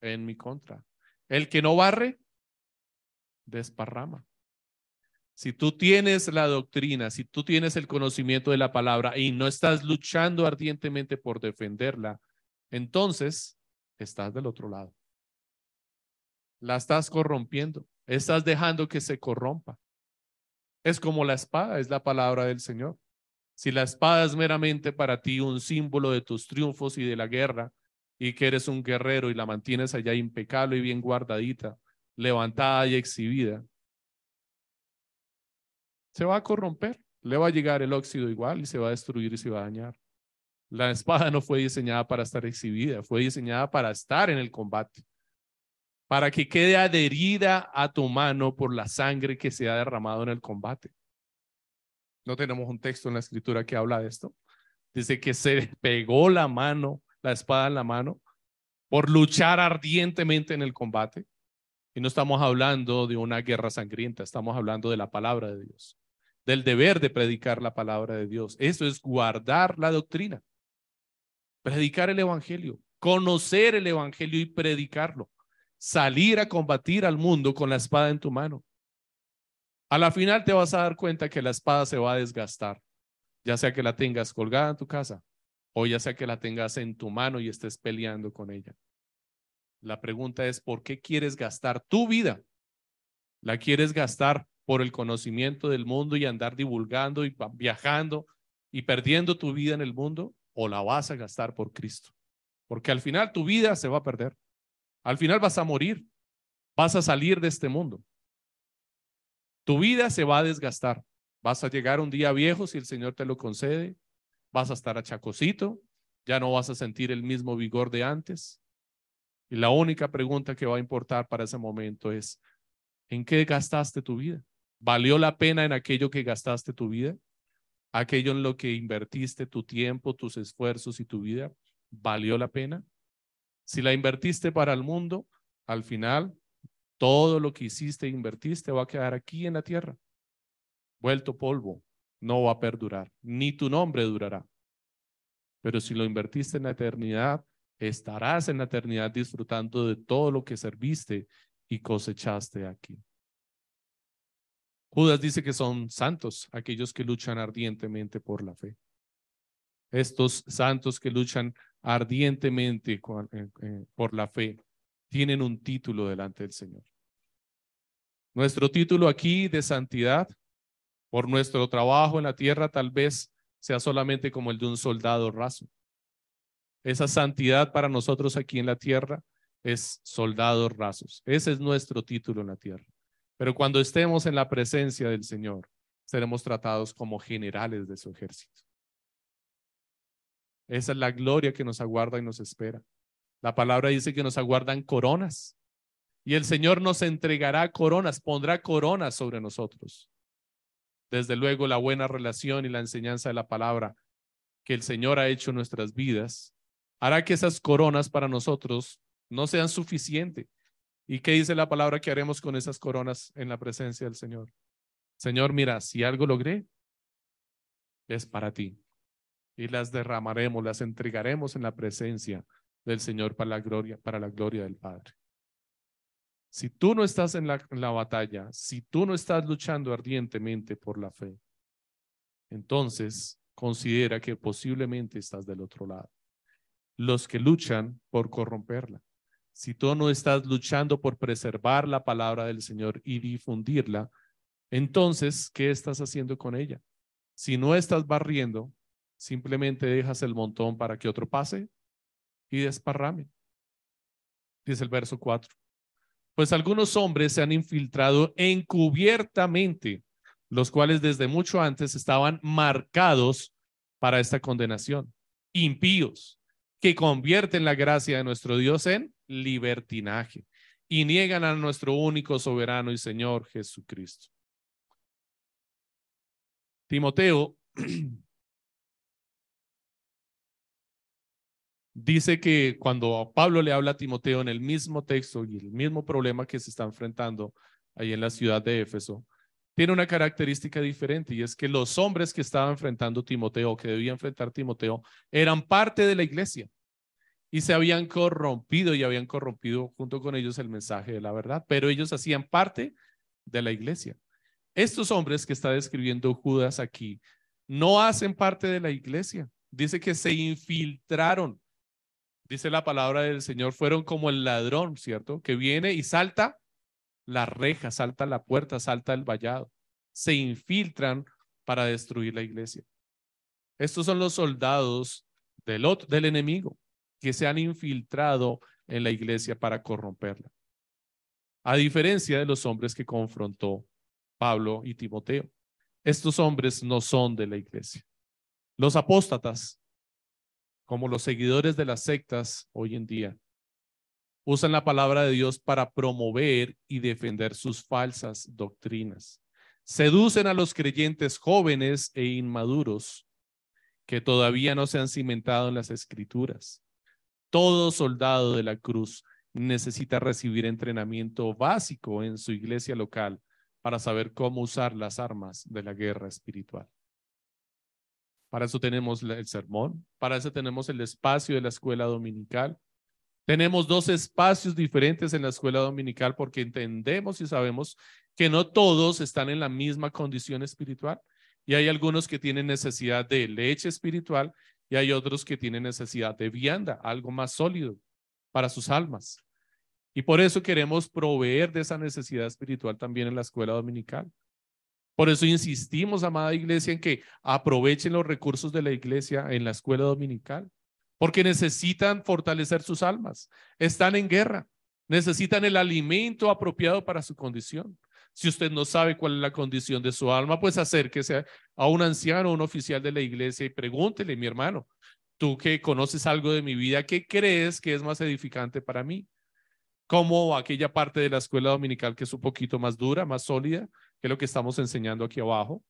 en mi contra. El que no barre, desparrama. Si tú tienes la doctrina, si tú tienes el conocimiento de la palabra y no estás luchando ardientemente por defenderla, entonces estás del otro lado. La estás corrompiendo, estás dejando que se corrompa. Es como la espada, es la palabra del Señor. Si la espada es meramente para ti un símbolo de tus triunfos y de la guerra, y que eres un guerrero y la mantienes allá impecable y bien guardadita, levantada y exhibida, se va a corromper, le va a llegar el óxido igual y se va a destruir y se va a dañar. La espada no fue diseñada para estar exhibida, fue diseñada para estar en el combate. para que quede adherida a tu mano por la sangre que se ha derramado en el combate. No tenemos un texto en la escritura que habla de esto. Dice que se pegó la mano, la espada en la mano, por luchar ardientemente en el combate. Y no estamos hablando de una guerra sangrienta, estamos hablando de la palabra de Dios, del deber de predicar la palabra de Dios. Eso es guardar la doctrina, predicar el Evangelio, conocer el Evangelio y predicarlo salir a combatir al mundo con la espada en tu mano. A la final te vas a dar cuenta que la espada se va a desgastar, ya sea que la tengas colgada en tu casa o ya sea que la tengas en tu mano y estés peleando con ella. La pregunta es, ¿por qué quieres gastar tu vida? ¿La quieres gastar por el conocimiento del mundo y andar divulgando y viajando y perdiendo tu vida en el mundo? ¿O la vas a gastar por Cristo? Porque al final tu vida se va a perder. Al final vas a morir, vas a salir de este mundo. Tu vida se va a desgastar. Vas a llegar un día viejo si el Señor te lo concede. Vas a estar achacosito, ya no vas a sentir el mismo vigor de antes. Y la única pregunta que va a importar para ese momento es, ¿en qué gastaste tu vida? ¿Valió la pena en aquello que gastaste tu vida? ¿Aquello en lo que invertiste tu tiempo, tus esfuerzos y tu vida? ¿Valió la pena? Si la invertiste para el mundo, al final todo lo que hiciste e invertiste va a quedar aquí en la tierra, vuelto polvo, no va a perdurar, ni tu nombre durará. Pero si lo invertiste en la eternidad, estarás en la eternidad disfrutando de todo lo que serviste y cosechaste aquí. Judas dice que son santos aquellos que luchan ardientemente por la fe. Estos santos que luchan ardientemente eh, eh, por la fe, tienen un título delante del Señor. Nuestro título aquí de santidad, por nuestro trabajo en la tierra, tal vez sea solamente como el de un soldado raso. Esa santidad para nosotros aquí en la tierra es soldados rasos. Ese es nuestro título en la tierra. Pero cuando estemos en la presencia del Señor, seremos tratados como generales de su ejército. Esa es la gloria que nos aguarda y nos espera. La palabra dice que nos aguardan coronas. Y el Señor nos entregará coronas, pondrá coronas sobre nosotros. Desde luego, la buena relación y la enseñanza de la palabra que el Señor ha hecho en nuestras vidas hará que esas coronas para nosotros no sean suficientes. ¿Y qué dice la palabra que haremos con esas coronas en la presencia del Señor? Señor, mira, si algo logré, es para ti y las derramaremos, las entregaremos en la presencia del Señor para la gloria, para la gloria del Padre. Si tú no estás en la, en la batalla, si tú no estás luchando ardientemente por la fe, entonces considera que posiblemente estás del otro lado. Los que luchan por corromperla. Si tú no estás luchando por preservar la palabra del Señor y difundirla, entonces, ¿qué estás haciendo con ella? Si no estás barriendo, Simplemente dejas el montón para que otro pase y desparrame. Dice el verso 4. Pues algunos hombres se han infiltrado encubiertamente, los cuales desde mucho antes estaban marcados para esta condenación. Impíos, que convierten la gracia de nuestro Dios en libertinaje y niegan a nuestro único soberano y Señor Jesucristo. Timoteo dice que cuando Pablo le habla a Timoteo en el mismo texto y el mismo problema que se está enfrentando ahí en la ciudad de Éfeso, tiene una característica diferente y es que los hombres que estaban enfrentando Timoteo, que debía enfrentar Timoteo, eran parte de la iglesia y se habían corrompido y habían corrompido junto con ellos el mensaje de la verdad, pero ellos hacían parte de la iglesia. Estos hombres que está describiendo Judas aquí no hacen parte de la iglesia. Dice que se infiltraron dice la palabra del Señor, fueron como el ladrón, ¿cierto? Que viene y salta la reja, salta la puerta, salta el vallado. Se infiltran para destruir la iglesia. Estos son los soldados del, del enemigo que se han infiltrado en la iglesia para corromperla. A diferencia de los hombres que confrontó Pablo y Timoteo. Estos hombres no son de la iglesia. Los apóstatas como los seguidores de las sectas hoy en día, usan la palabra de Dios para promover y defender sus falsas doctrinas. Seducen a los creyentes jóvenes e inmaduros que todavía no se han cimentado en las escrituras. Todo soldado de la cruz necesita recibir entrenamiento básico en su iglesia local para saber cómo usar las armas de la guerra espiritual. Para eso tenemos el sermón, para eso tenemos el espacio de la escuela dominical. Tenemos dos espacios diferentes en la escuela dominical porque entendemos y sabemos que no todos están en la misma condición espiritual y hay algunos que tienen necesidad de leche espiritual y hay otros que tienen necesidad de vianda, algo más sólido para sus almas. Y por eso queremos proveer de esa necesidad espiritual también en la escuela dominical. Por eso insistimos, amada iglesia, en que aprovechen los recursos de la iglesia en la escuela dominical, porque necesitan fortalecer sus almas. Están en guerra, necesitan el alimento apropiado para su condición. Si usted no sabe cuál es la condición de su alma, pues acérquese a un anciano o un oficial de la iglesia y pregúntele, mi hermano, tú que conoces algo de mi vida, ¿qué crees que es más edificante para mí? Como aquella parte de la escuela dominical que es un poquito más dura, más sólida, que es lo que estamos enseñando aquí abajo,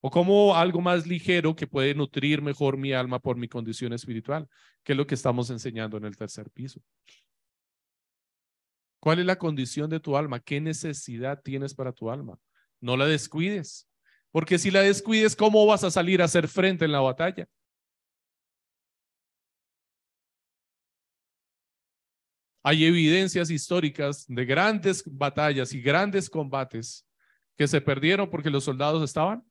o como algo más ligero que puede nutrir mejor mi alma por mi condición espiritual, que es lo que estamos enseñando en el tercer piso. ¿Cuál es la condición de tu alma? ¿Qué necesidad tienes para tu alma? No la descuides, porque si la descuides, ¿cómo vas a salir a hacer frente en la batalla? Hay evidencias históricas de grandes batallas y grandes combates que se perdieron porque los soldados estaban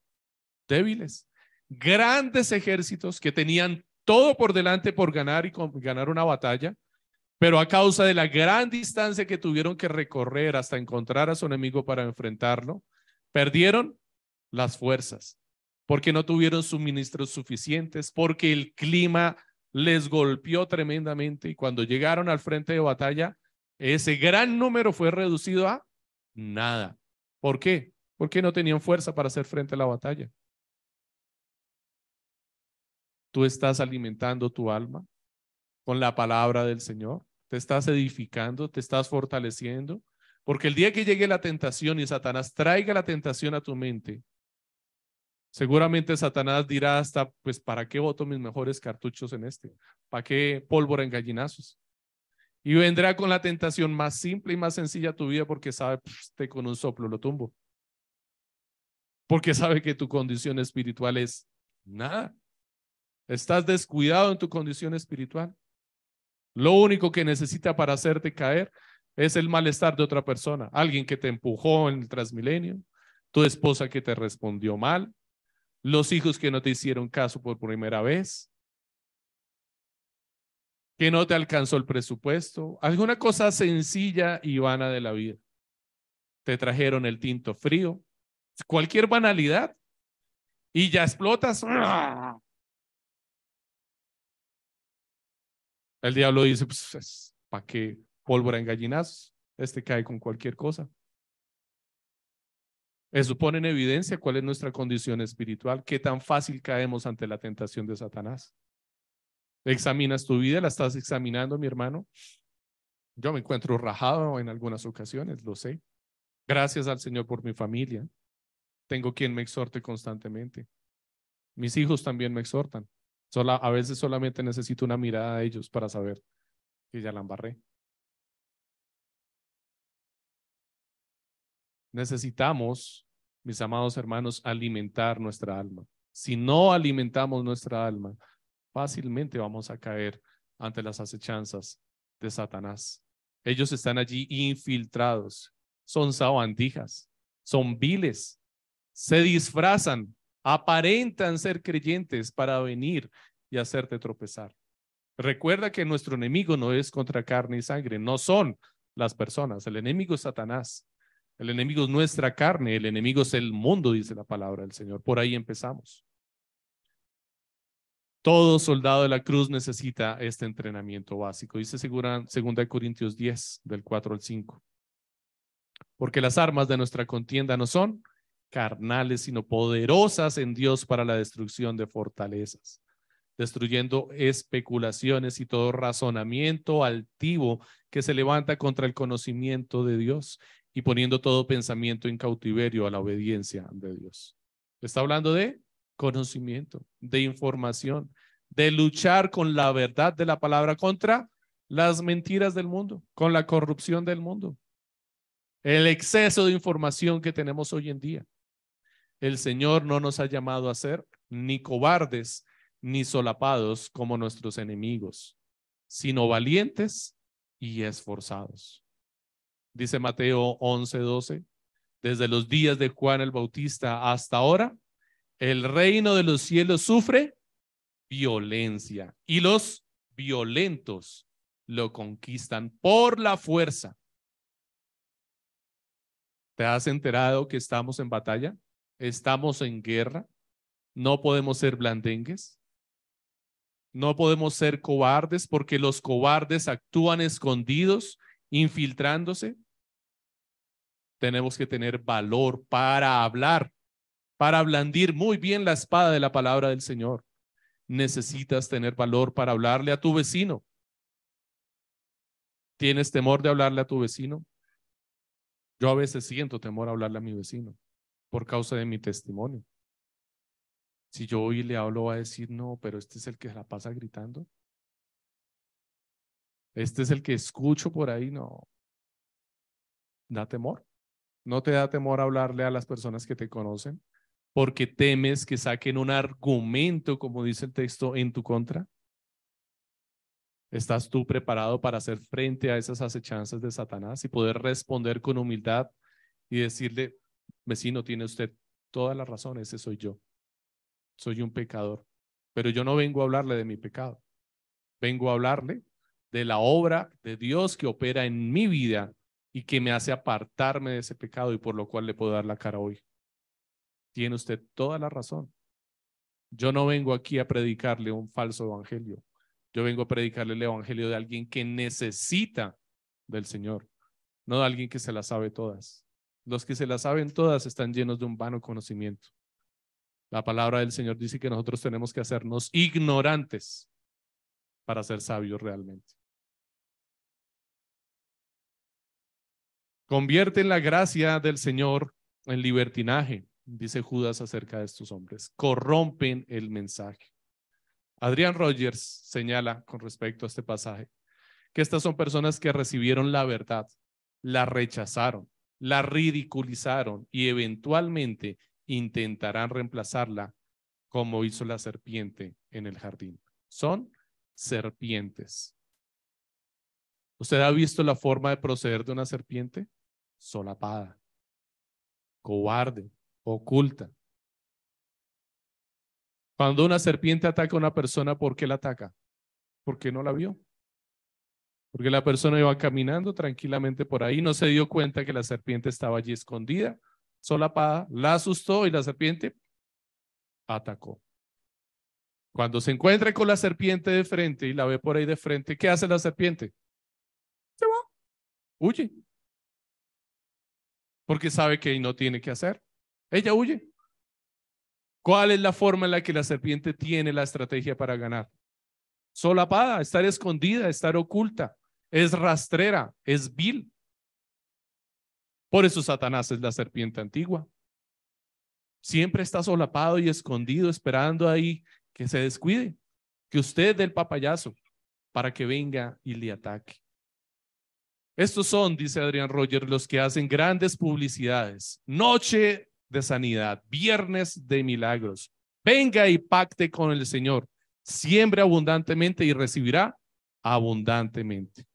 débiles. Grandes ejércitos que tenían todo por delante por ganar y ganar una batalla, pero a causa de la gran distancia que tuvieron que recorrer hasta encontrar a su enemigo para enfrentarlo, perdieron las fuerzas, porque no tuvieron suministros suficientes, porque el clima les golpeó tremendamente y cuando llegaron al frente de batalla, ese gran número fue reducido a nada. ¿Por qué? porque no tenían fuerza para hacer frente a la batalla. Tú estás alimentando tu alma con la palabra del Señor, te estás edificando, te estás fortaleciendo, porque el día que llegue la tentación y Satanás traiga la tentación a tu mente, seguramente Satanás dirá hasta, pues, ¿para qué voto mis mejores cartuchos en este? ¿Para qué pólvora en gallinazos? Y vendrá con la tentación más simple y más sencilla a tu vida porque sabe, pues, te con un soplo lo tumbo porque sabe que tu condición espiritual es nada. Estás descuidado en tu condición espiritual. Lo único que necesita para hacerte caer es el malestar de otra persona, alguien que te empujó en el transmilenio, tu esposa que te respondió mal, los hijos que no te hicieron caso por primera vez, que no te alcanzó el presupuesto, alguna cosa sencilla y vana de la vida. Te trajeron el tinto frío, cualquier banalidad y ya explotas. El diablo dice, pues, ¿para qué pólvora en gallinazos? Este cae con cualquier cosa. Eso pone en evidencia cuál es nuestra condición espiritual, qué tan fácil caemos ante la tentación de Satanás. Examinas tu vida, la estás examinando, mi hermano. Yo me encuentro rajado en algunas ocasiones, lo sé. Gracias al Señor por mi familia. Tengo quien me exhorte constantemente. Mis hijos también me exhortan. A veces solamente necesito una mirada de ellos para saber que ya la embarré. Necesitamos, mis amados hermanos, alimentar nuestra alma. Si no alimentamos nuestra alma, fácilmente vamos a caer ante las acechanzas de Satanás. Ellos están allí infiltrados, son sabandijas, son viles, se disfrazan, aparentan ser creyentes para venir y hacerte tropezar. Recuerda que nuestro enemigo no es contra carne y sangre, no son las personas, el enemigo es Satanás, el enemigo es nuestra carne, el enemigo es el mundo, dice la palabra del Señor. Por ahí empezamos. Todo soldado de la cruz necesita este entrenamiento básico. Dice 2 Corintios 10, del 4 al 5. Porque las armas de nuestra contienda no son carnales, sino poderosas en Dios para la destrucción de fortalezas. destruyendo especulaciones y todo razonamiento altivo que se levanta contra el conocimiento de Dios y poniendo todo pensamiento en cautiverio a la obediencia de Dios. Está hablando de conocimiento, de información, de luchar con la verdad de la palabra contra las mentiras del mundo, con la corrupción del mundo, el exceso de información que tenemos hoy en día. El Señor no nos ha llamado a ser ni cobardes ni solapados como nuestros enemigos, sino valientes y esforzados. Dice Mateo 11:12, desde los días de Juan el Bautista hasta ahora, el reino de los cielos sufre violencia y los violentos lo conquistan por la fuerza. ¿Te has enterado que estamos en batalla? ¿Estamos en guerra? ¿No podemos ser blandengues? ¿No podemos ser cobardes porque los cobardes actúan escondidos, infiltrándose? Tenemos que tener valor para hablar, para blandir muy bien la espada de la palabra del Señor. Necesitas tener valor para hablarle a tu vecino, ¿Tienes temor de hablarle a tu vecino? Yo a veces siento temor a hablarle a mi vecino por causa de mi testimonio. Si yo hoy le hablo, va a decir, no, pero este es el que la pasa gritando. Este es el que escucho por ahí, no. Da temor. No te da temor hablarle a las personas que te conocen porque temes que saquen un argumento, como dice el texto, en tu contra. ¿Estás tú preparado para hacer frente a esas acechanzas de Satanás y poder responder con humildad y decirle, vecino, tiene usted toda la razón, ese soy yo. Soy un pecador. Pero yo no vengo a hablarle de mi pecado. Vengo a hablarle de la obra de Dios que opera en mi vida y que me hace apartarme de ese pecado y por lo cual le puedo dar la cara hoy. Tiene usted toda la razón. Yo no vengo aquí a predicarle un falso evangelio. Yo vengo a predicarle el evangelio de alguien que necesita del Señor, no de alguien que se la sabe todas. Los que se la saben todas están llenos de un vano conocimiento. La palabra del Señor dice que nosotros tenemos que hacernos ignorantes para ser sabios realmente. Convierte la gracia del Señor en libertinaje, dice Judas acerca de estos hombres. Corrompen el mensaje. Adrián Rogers señala con respecto a este pasaje que estas son personas que recibieron la verdad, la rechazaron, la ridiculizaron y eventualmente intentarán reemplazarla como hizo la serpiente en el jardín. Son serpientes. ¿Usted ha visto la forma de proceder de una serpiente? Solapada, cobarde, oculta. Cuando una serpiente ataca a una persona, ¿por qué la ataca? Porque no la vio. Porque la persona iba caminando tranquilamente por ahí, no se dio cuenta que la serpiente estaba allí escondida, solapada, la asustó y la serpiente atacó. Cuando se encuentra con la serpiente de frente y la ve por ahí de frente, ¿qué hace la serpiente? Se va, huye. Porque sabe que no tiene que hacer. Ella huye. ¿Cuál es la forma en la que la serpiente tiene la estrategia para ganar? Solapada, estar escondida, estar oculta, es rastrera, es vil. Por eso Satanás es la serpiente antigua. Siempre está solapado y escondido, esperando ahí que se descuide, que usted dé el papayazo para que venga y le ataque. Estos son, dice Adrián Roger, los que hacen grandes publicidades. Noche de sanidad, viernes de milagros. Venga y pacte con el Señor. Siembre abundantemente y recibirá abundantemente.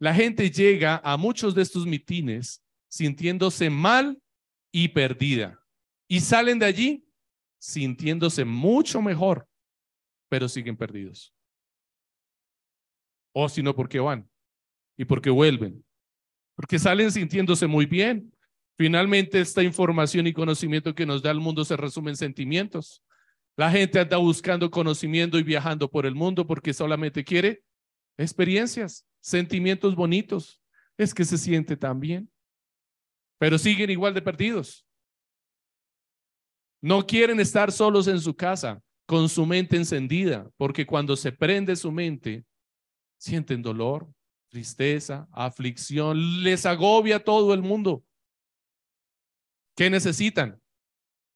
La gente llega a muchos de estos mitines sintiéndose mal y perdida y salen de allí sintiéndose mucho mejor, pero siguen perdidos. O si no, ¿por qué van? ¿Y por qué vuelven? Porque salen sintiéndose muy bien, Finalmente, esta información y conocimiento que nos da el mundo se resume en sentimientos. La gente anda buscando conocimiento y viajando por el mundo porque solamente quiere experiencias, sentimientos bonitos. Es que se siente tan bien, pero siguen igual de perdidos. No quieren estar solos en su casa, con su mente encendida, porque cuando se prende su mente, sienten dolor, tristeza, aflicción, les agobia todo el mundo. ¿Qué necesitan?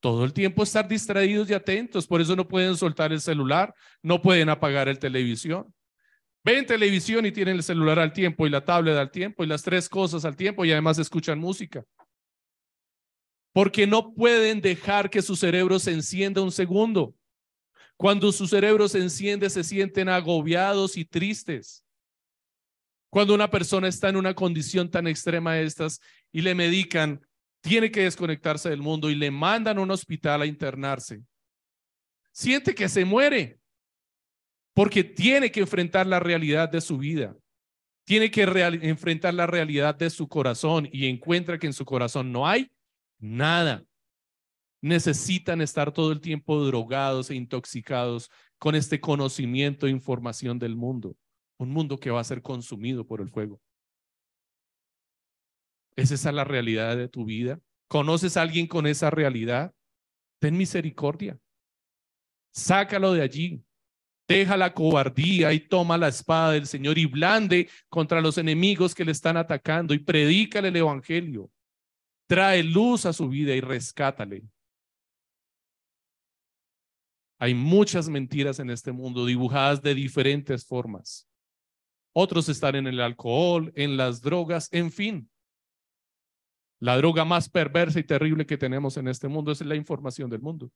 Todo el tiempo estar distraídos y atentos, por eso no pueden soltar el celular, no pueden apagar el televisión. Ven televisión y tienen el celular al tiempo y la tablet al tiempo y las tres cosas al tiempo y además escuchan música. Porque no pueden dejar que su cerebro se encienda un segundo. Cuando su cerebro se enciende, se sienten agobiados y tristes. Cuando una persona está en una condición tan extrema de estas y le medican, tiene que desconectarse del mundo y le mandan a un hospital a internarse. Siente que se muere porque tiene que enfrentar la realidad de su vida. Tiene que enfrentar la realidad de su corazón y encuentra que en su corazón no hay nada. Necesitan estar todo el tiempo drogados e intoxicados con este conocimiento e información del mundo. Un mundo que va a ser consumido por el fuego. ¿Es esa la realidad de tu vida? ¿Conoces a alguien con esa realidad? Ten misericordia. Sácalo de allí. Deja la cobardía y toma la espada del Señor y blande contra los enemigos que le están atacando y predícale el Evangelio. Trae luz a su vida y rescátale. Hay muchas mentiras en este mundo dibujadas de diferentes formas. Otros están en el alcohol, en las drogas, en fin. La droga más perversa y terrible que tenemos en este mundo es la información del mundo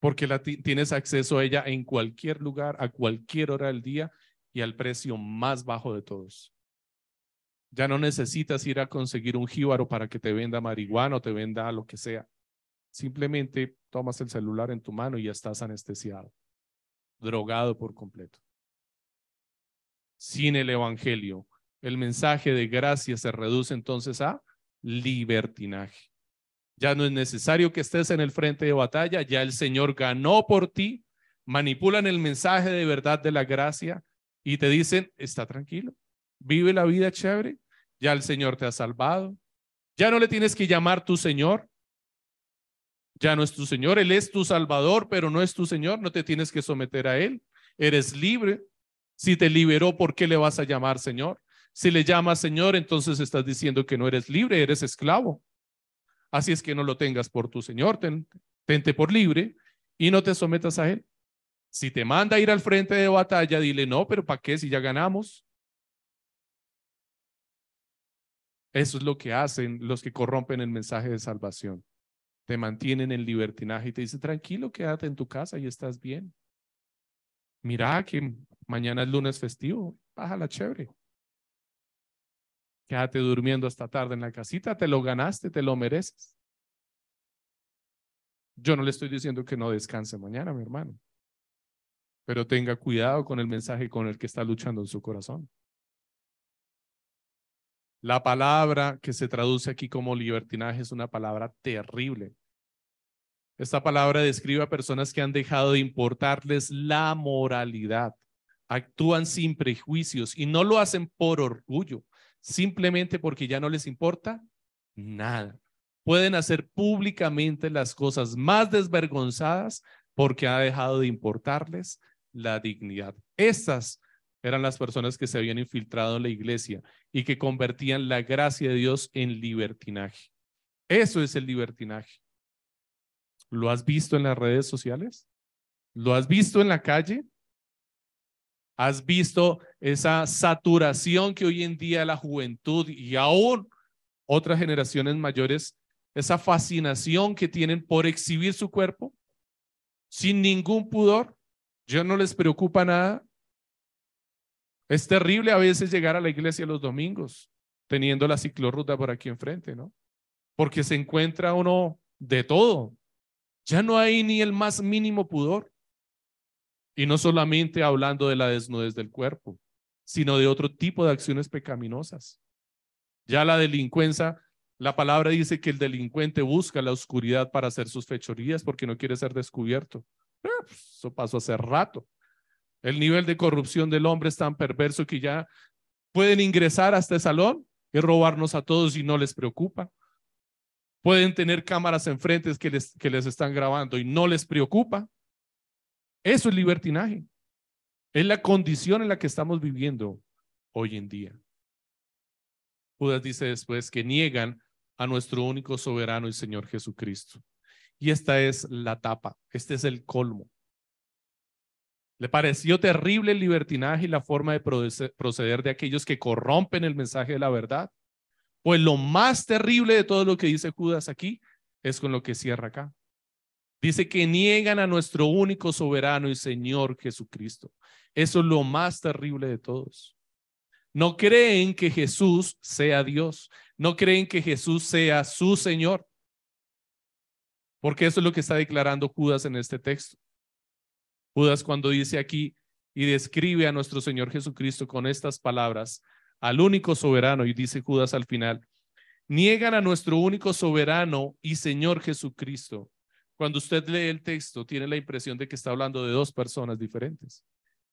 porque la tienes acceso a ella en cualquier lugar, a cualquier hora del día y al precio más bajo de todos. Ya no necesitas ir a conseguir un jíbaro para que te venda marihuana o te venda lo que sea. Simplemente tomas el celular en tu mano y ya estás anestesiado, drogado por completo. Sin el Evangelio, el mensaje de gracia se reduce entonces a libertinaje. Ya no es necesario que estés en el frente de batalla, ya el Señor ganó por ti, manipulan el mensaje de verdad de la gracia y te dicen, está tranquilo, vive la vida chévere, ya el Señor te ha salvado, ya no le tienes que llamar tu Señor, ya no es tu Señor, Él es tu Salvador, pero no es tu Señor, no te tienes que someter a Él, eres libre. Si te liberó, ¿por qué le vas a llamar Señor? Si le llamas Señor, entonces estás diciendo que no eres libre, eres esclavo. Así es que no lo tengas por tu Señor, tente por libre y no te sometas a Él. Si te manda a ir al frente de batalla, dile, no, pero ¿para qué si ya ganamos? Eso es lo que hacen los que corrompen el mensaje de salvación. Te mantienen en libertinaje y te dicen, tranquilo, quédate en tu casa y estás bien. Mira que mañana es lunes festivo, la chévere. Quédate durmiendo hasta tarde en la casita, te lo ganaste, te lo mereces. Yo no le estoy diciendo que no descanse mañana, mi hermano, pero tenga cuidado con el mensaje con el que está luchando en su corazón. La palabra que se traduce aquí como libertinaje es una palabra terrible. Esta palabra describe a personas que han dejado de importarles la moralidad, actúan sin prejuicios y no lo hacen por orgullo, simplemente porque ya no les importa nada. Pueden hacer públicamente las cosas más desvergonzadas porque ha dejado de importarles la dignidad. Estas eran las personas que se habían infiltrado en la iglesia y que convertían la gracia de Dios en libertinaje. Eso es el libertinaje. ¿Lo has visto en las redes sociales? ¿Lo has visto en la calle? ¿Has visto esa saturación que hoy en día la juventud y aún otras generaciones mayores, esa fascinación que tienen por exhibir su cuerpo sin ningún pudor? ¿Ya no les preocupa nada? Es terrible a veces llegar a la iglesia los domingos teniendo la ciclorruta por aquí enfrente, ¿no? Porque se encuentra uno de todo. Ya no hay ni el más mínimo pudor. Y no solamente hablando de la desnudez del cuerpo, sino de otro tipo de acciones pecaminosas. Ya la delincuencia, la palabra dice que el delincuente busca la oscuridad para hacer sus fechorías porque no quiere ser descubierto. Eh, pues, eso pasó hace rato. El nivel de corrupción del hombre es tan perverso que ya pueden ingresar a este salón y robarnos a todos y no les preocupa. pueden tener cámaras enfrente que les, que les están grabando y no les preocupa. Eso es libertinaje. Es la condición en la que estamos viviendo hoy en día. Judas dice después que niegan a nuestro único soberano y Señor Jesucristo. Y esta es la tapa, este es el colmo. Le pareció terrible el libertinaje y la forma de proceder de aquellos que corrompen el mensaje de la verdad. Pues lo más terrible de todo lo que dice Judas aquí es con lo que cierra acá. Dice que niegan a nuestro único soberano y Señor Jesucristo. Eso es lo más terrible de todos. No creen que Jesús sea Dios. No creen que Jesús sea su Señor. Porque eso es lo que está declarando Judas en este texto. Judas cuando dice aquí y describe a nuestro Señor Jesucristo con estas palabras, al único soberano, y dice Judas al final, niegan a nuestro único soberano y Señor Jesucristo. Cuando usted lee el texto, tiene la impresión de que está hablando de dos personas diferentes.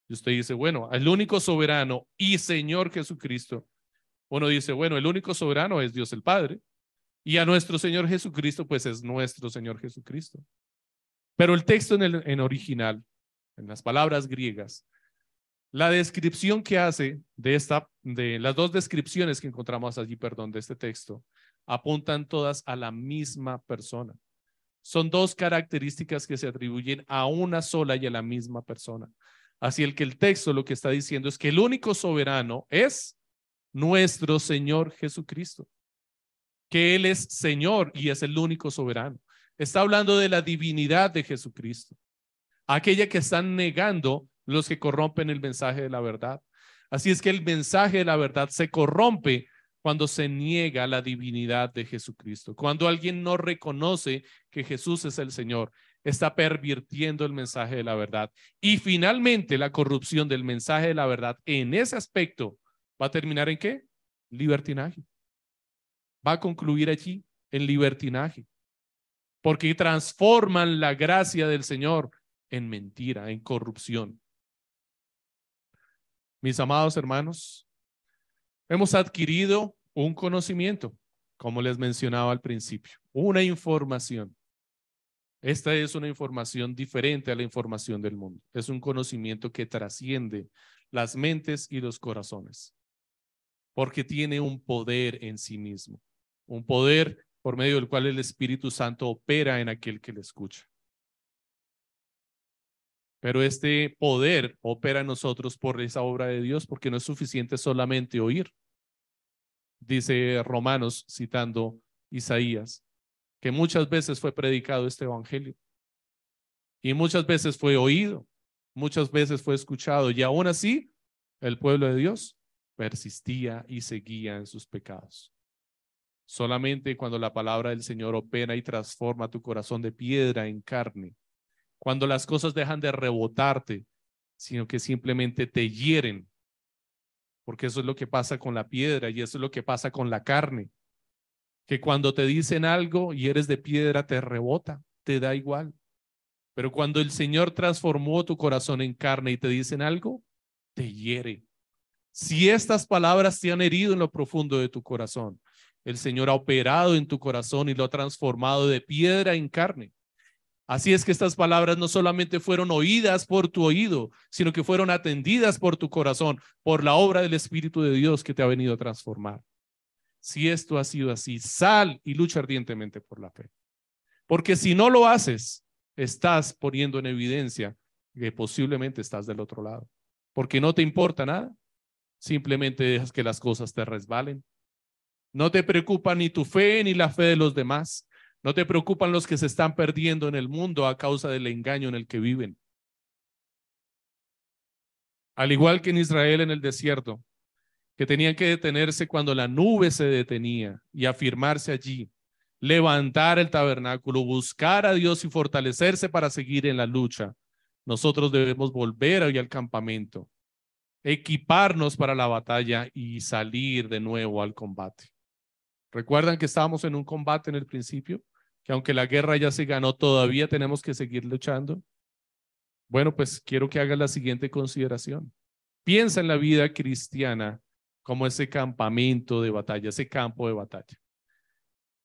Y usted dice, bueno, el único soberano y Señor Jesucristo. Uno dice, bueno, el único soberano es Dios el Padre. Y a nuestro Señor Jesucristo, pues es nuestro Señor Jesucristo. Pero el texto en, el, en original, en las palabras griegas, la descripción que hace de esta, de las dos descripciones que encontramos allí, perdón, de este texto, apuntan todas a la misma persona. Son dos características que se atribuyen a una sola y a la misma persona. Así el que el texto lo que está diciendo es que el único soberano es nuestro Señor Jesucristo, que Él es Señor y es el único soberano. Está hablando de la divinidad de Jesucristo, aquella que están negando los que corrompen el mensaje de la verdad. Así es que el mensaje de la verdad se corrompe cuando se niega la divinidad de Jesucristo, cuando alguien no reconoce que Jesús es el Señor está pervirtiendo el mensaje de la verdad. Y finalmente la corrupción del mensaje de la verdad en ese aspecto va a terminar en qué? Libertinaje. Va a concluir allí en libertinaje. Porque transforman la gracia del Señor en mentira, en corrupción. Mis amados hermanos, hemos adquirido un conocimiento, como les mencionaba al principio, una información. Esta es una información diferente a la información del mundo. Es un conocimiento que trasciende las mentes y los corazones, porque tiene un poder en sí mismo, un poder por medio del cual el Espíritu Santo opera en aquel que le escucha. Pero este poder opera en nosotros por esa obra de Dios, porque no es suficiente solamente oír. Dice Romanos, citando Isaías, que muchas veces fue predicado este evangelio y muchas veces fue oído, muchas veces fue escuchado y aún así el pueblo de Dios persistía y seguía en sus pecados. Solamente cuando la palabra del Señor opera y transforma tu corazón de piedra en carne, cuando las cosas dejan de rebotarte, sino que simplemente te hieren, porque eso es lo que pasa con la piedra y eso es lo que pasa con la carne que cuando te dicen algo y eres de piedra te rebota, te da igual. Pero cuando el Señor transformó tu corazón en carne y te dicen algo, te hiere. Si estas palabras te han herido en lo profundo de tu corazón, el Señor ha operado en tu corazón y lo ha transformado de piedra en carne. Así es que estas palabras no solamente fueron oídas por tu oído, sino que fueron atendidas por tu corazón, por la obra del Espíritu de Dios que te ha venido a transformar si esto ha sido así, sal y lucha ardientemente por la fe. Porque si no lo haces, estás poniendo en evidencia que posiblemente estás del otro lado. Porque no te importa nada, simplemente dejas que las cosas te resbalen. No te preocupa ni tu fe ni la fe de los demás. No te preocupan los que se están perdiendo en el mundo a causa del engaño en el que viven. Al igual que en Israel en el desierto, que tenían que detenerse cuando la nube se detenía y afirmarse allí, levantar el tabernáculo, buscar a Dios y fortalecerse para seguir en la lucha. Nosotros debemos volver hoy al campamento, equiparnos para la batalla y salir de nuevo al combate. ¿Recuerdan que estábamos en un combate en el principio? Que aunque la guerra ya se ganó, todavía tenemos que seguir luchando. Bueno, pues quiero que hagas la siguiente consideración. Piensa en la vida cristiana como ese campamento de batalla, ese campo de batalla.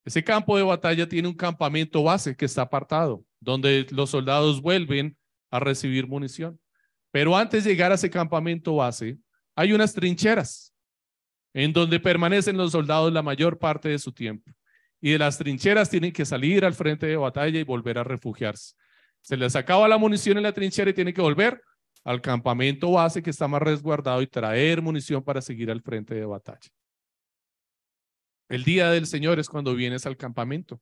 Ese campo de batalla tiene un campamento base que está apartado, donde los soldados vuelven a recibir munición. Pero antes de llegar a ese campamento base, hay unas trincheras en donde permanecen los soldados la mayor parte de su tiempo. Y de las trincheras tienen que salir al frente de batalla y volver a refugiarse. Se les acaba la munición en la trinchera y tienen que volver al campamento base que está más resguardado y traer munición para seguir al frente de batalla. El día del Señor es cuando vienes al campamento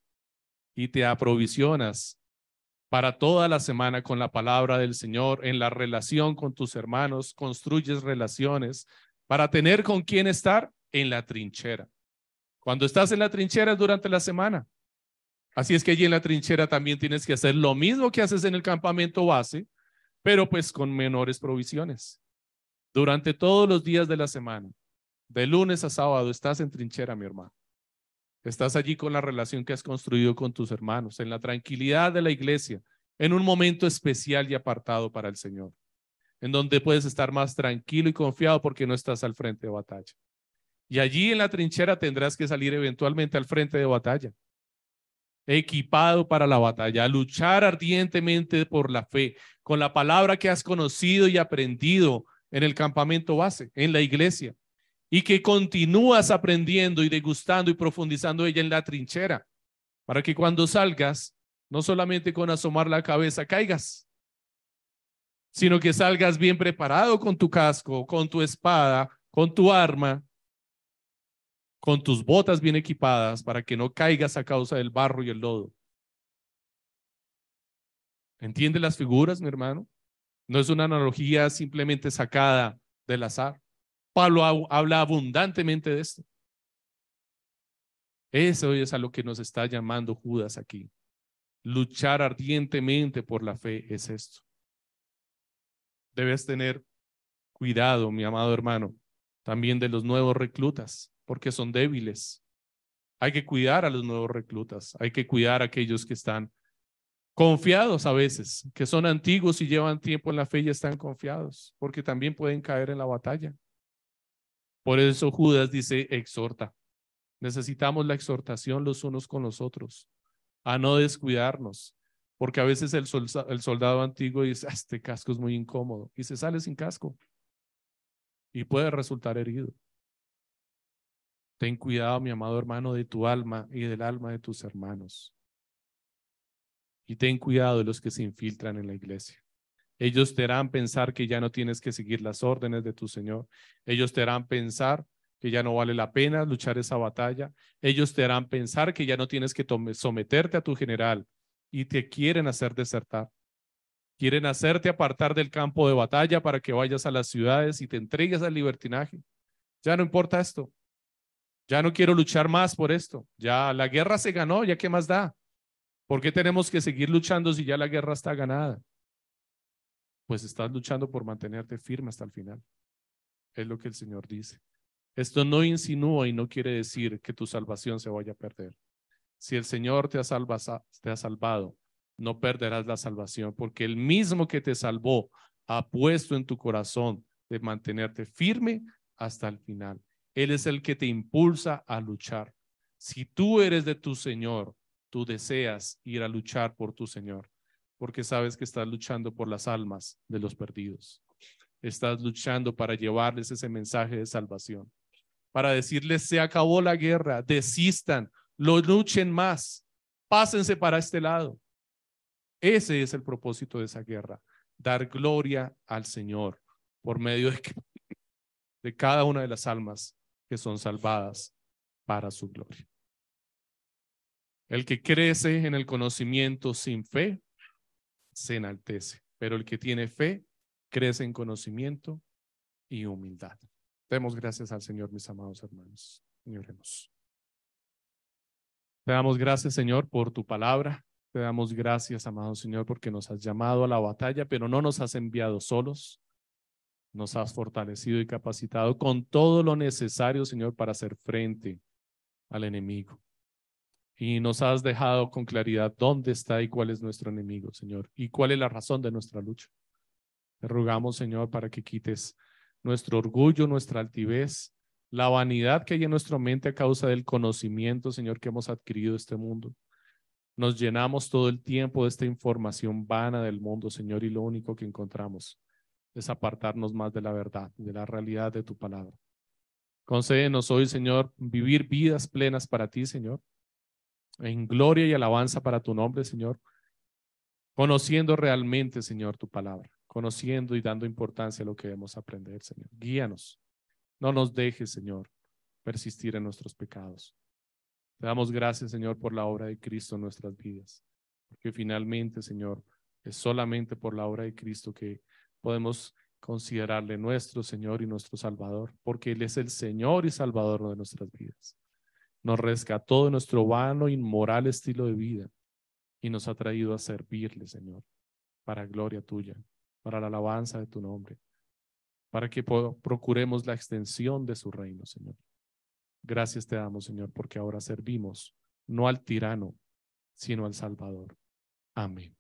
y te aprovisionas para toda la semana con la palabra del Señor, en la relación con tus hermanos, construyes relaciones para tener con quién estar en la trinchera. Cuando estás en la trinchera durante la semana. Así es que allí en la trinchera también tienes que hacer lo mismo que haces en el campamento base, pero pues con menores provisiones. Durante todos los días de la semana, de lunes a sábado, estás en trinchera, mi hermano. Estás allí con la relación que has construido con tus hermanos, en la tranquilidad de la iglesia, en un momento especial y apartado para el Señor, en donde puedes estar más tranquilo y confiado porque no estás al frente de batalla. Y allí en la trinchera tendrás que salir eventualmente al frente de batalla, equipado para la batalla, a luchar ardientemente por la fe, con la palabra que has conocido y aprendido en el campamento base, en la iglesia, y que continúas aprendiendo y degustando y profundizando ella en la trinchera, para que cuando salgas, no solamente con asomar la cabeza caigas, sino que salgas bien preparado con tu casco, con tu espada, con tu arma, con tus botas bien equipadas para que no caigas a causa del barro y el lodo. ¿Entiende las figuras, mi hermano? No es una analogía simplemente sacada del azar. Pablo habla abundantemente de esto. Eso es a lo que nos está llamando Judas aquí. Luchar ardientemente por la fe es esto. Debes tener cuidado, mi amado hermano, también de los nuevos reclutas porque son débiles. Hay que cuidar a los nuevos reclutas, hay que cuidar a aquellos que están confiados a veces, que son antiguos y llevan tiempo en la fe y están confiados, porque también pueden caer en la batalla. Por eso Judas dice, exhorta. Necesitamos la exhortación los unos con los otros, a no descuidarnos, porque a veces el, soldado antiguo dice, ah, este casco es muy incómodo, y se sale sin casco, y puede resultar herido. Ten cuidado, mi amado hermano, de tu alma y del alma de tus hermanos. Y ten cuidado de los que se infiltran en la iglesia. Ellos te harán pensar que ya no tienes que seguir las órdenes de tu Señor. Ellos te harán pensar que ya no vale la pena luchar esa batalla. Ellos te harán pensar que ya no tienes que someterte a tu general y te quieren hacer desertar. Quieren hacerte apartar del campo de batalla para que vayas a las ciudades y te entregues al libertinaje. Ya no importa esto. Ya no quiero luchar más por esto. Ya la guerra se ganó, ya qué más da. ¿Por qué tenemos que seguir luchando si ya la guerra está ganada? Pues estás luchando por mantenerte firme hasta el final. Es lo que el Señor dice. Esto no insinúa y no quiere decir que tu salvación se vaya a perder. Si el Señor te ha, te ha salvado, no perderás la salvación, porque el mismo que te salvó ha puesto en tu corazón de mantenerte firme hasta el final. Él es el que te impulsa a luchar. Si tú eres de tu Señor, tú deseas ir a luchar por tu Señor, porque sabes que estás luchando por las almas de los perdidos. Estás luchando para llevarles ese mensaje de salvación, para decirles, se acabó la guerra, desistan, lo luchen más, pásense para este lado. Ese es el propósito de esa guerra, dar gloria al Señor por medio de, de cada una de las almas que son salvadas para su gloria. El que crece en el conocimiento sin fe se enaltece, pero el que tiene fe crece en conocimiento y humildad. Demos gracias al Señor, mis amados hermanos. Señoremos. Te damos gracias, Señor, por tu palabra. Te damos gracias, amado Señor, porque nos has llamado a la batalla, pero no nos has enviado solos nos has fortalecido y capacitado con todo lo necesario, Señor, para hacer frente al enemigo. Y nos has dejado con claridad dónde está y cuál es nuestro enemigo, Señor, y cuál es la razón de nuestra lucha. Te rogamos, Señor, para que quites nuestro orgullo, nuestra altivez, la vanidad que hay en nuestra mente a causa del conocimiento, Señor, que hemos adquirido este mundo. Nos llenamos todo el tiempo de esta información vana del mundo, Señor, y lo único que encontramos es apartarnos más de la verdad, de la realidad de tu palabra. Concédenos hoy, Señor, vivir vidas plenas para ti, Señor, en gloria y alabanza para tu nombre, Señor, conociendo realmente, Señor, tu palabra, conociendo y dando importancia a lo que debemos aprender, Señor. Guíanos no nos dejes, Señor, persistir en nuestros pecados. Te damos gracias, Señor, por la obra de Cristo en nuestras vidas. Porque finalmente, Señor, es solamente por la obra de Cristo que podemos considerarle nuestro Señor y nuestro Salvador, porque Él es el Señor y Salvador de nuestras vidas. Nos rescató de nuestro vano, inmoral estilo de vida y nos ha traído a servirle, Señor, para gloria tuya, para la alabanza de tu nombre para que procuremos la extensión de su reino, Señor. Gracias te damos, Señor, porque ahora servimos no al tirano, sino al Salvador. Amén.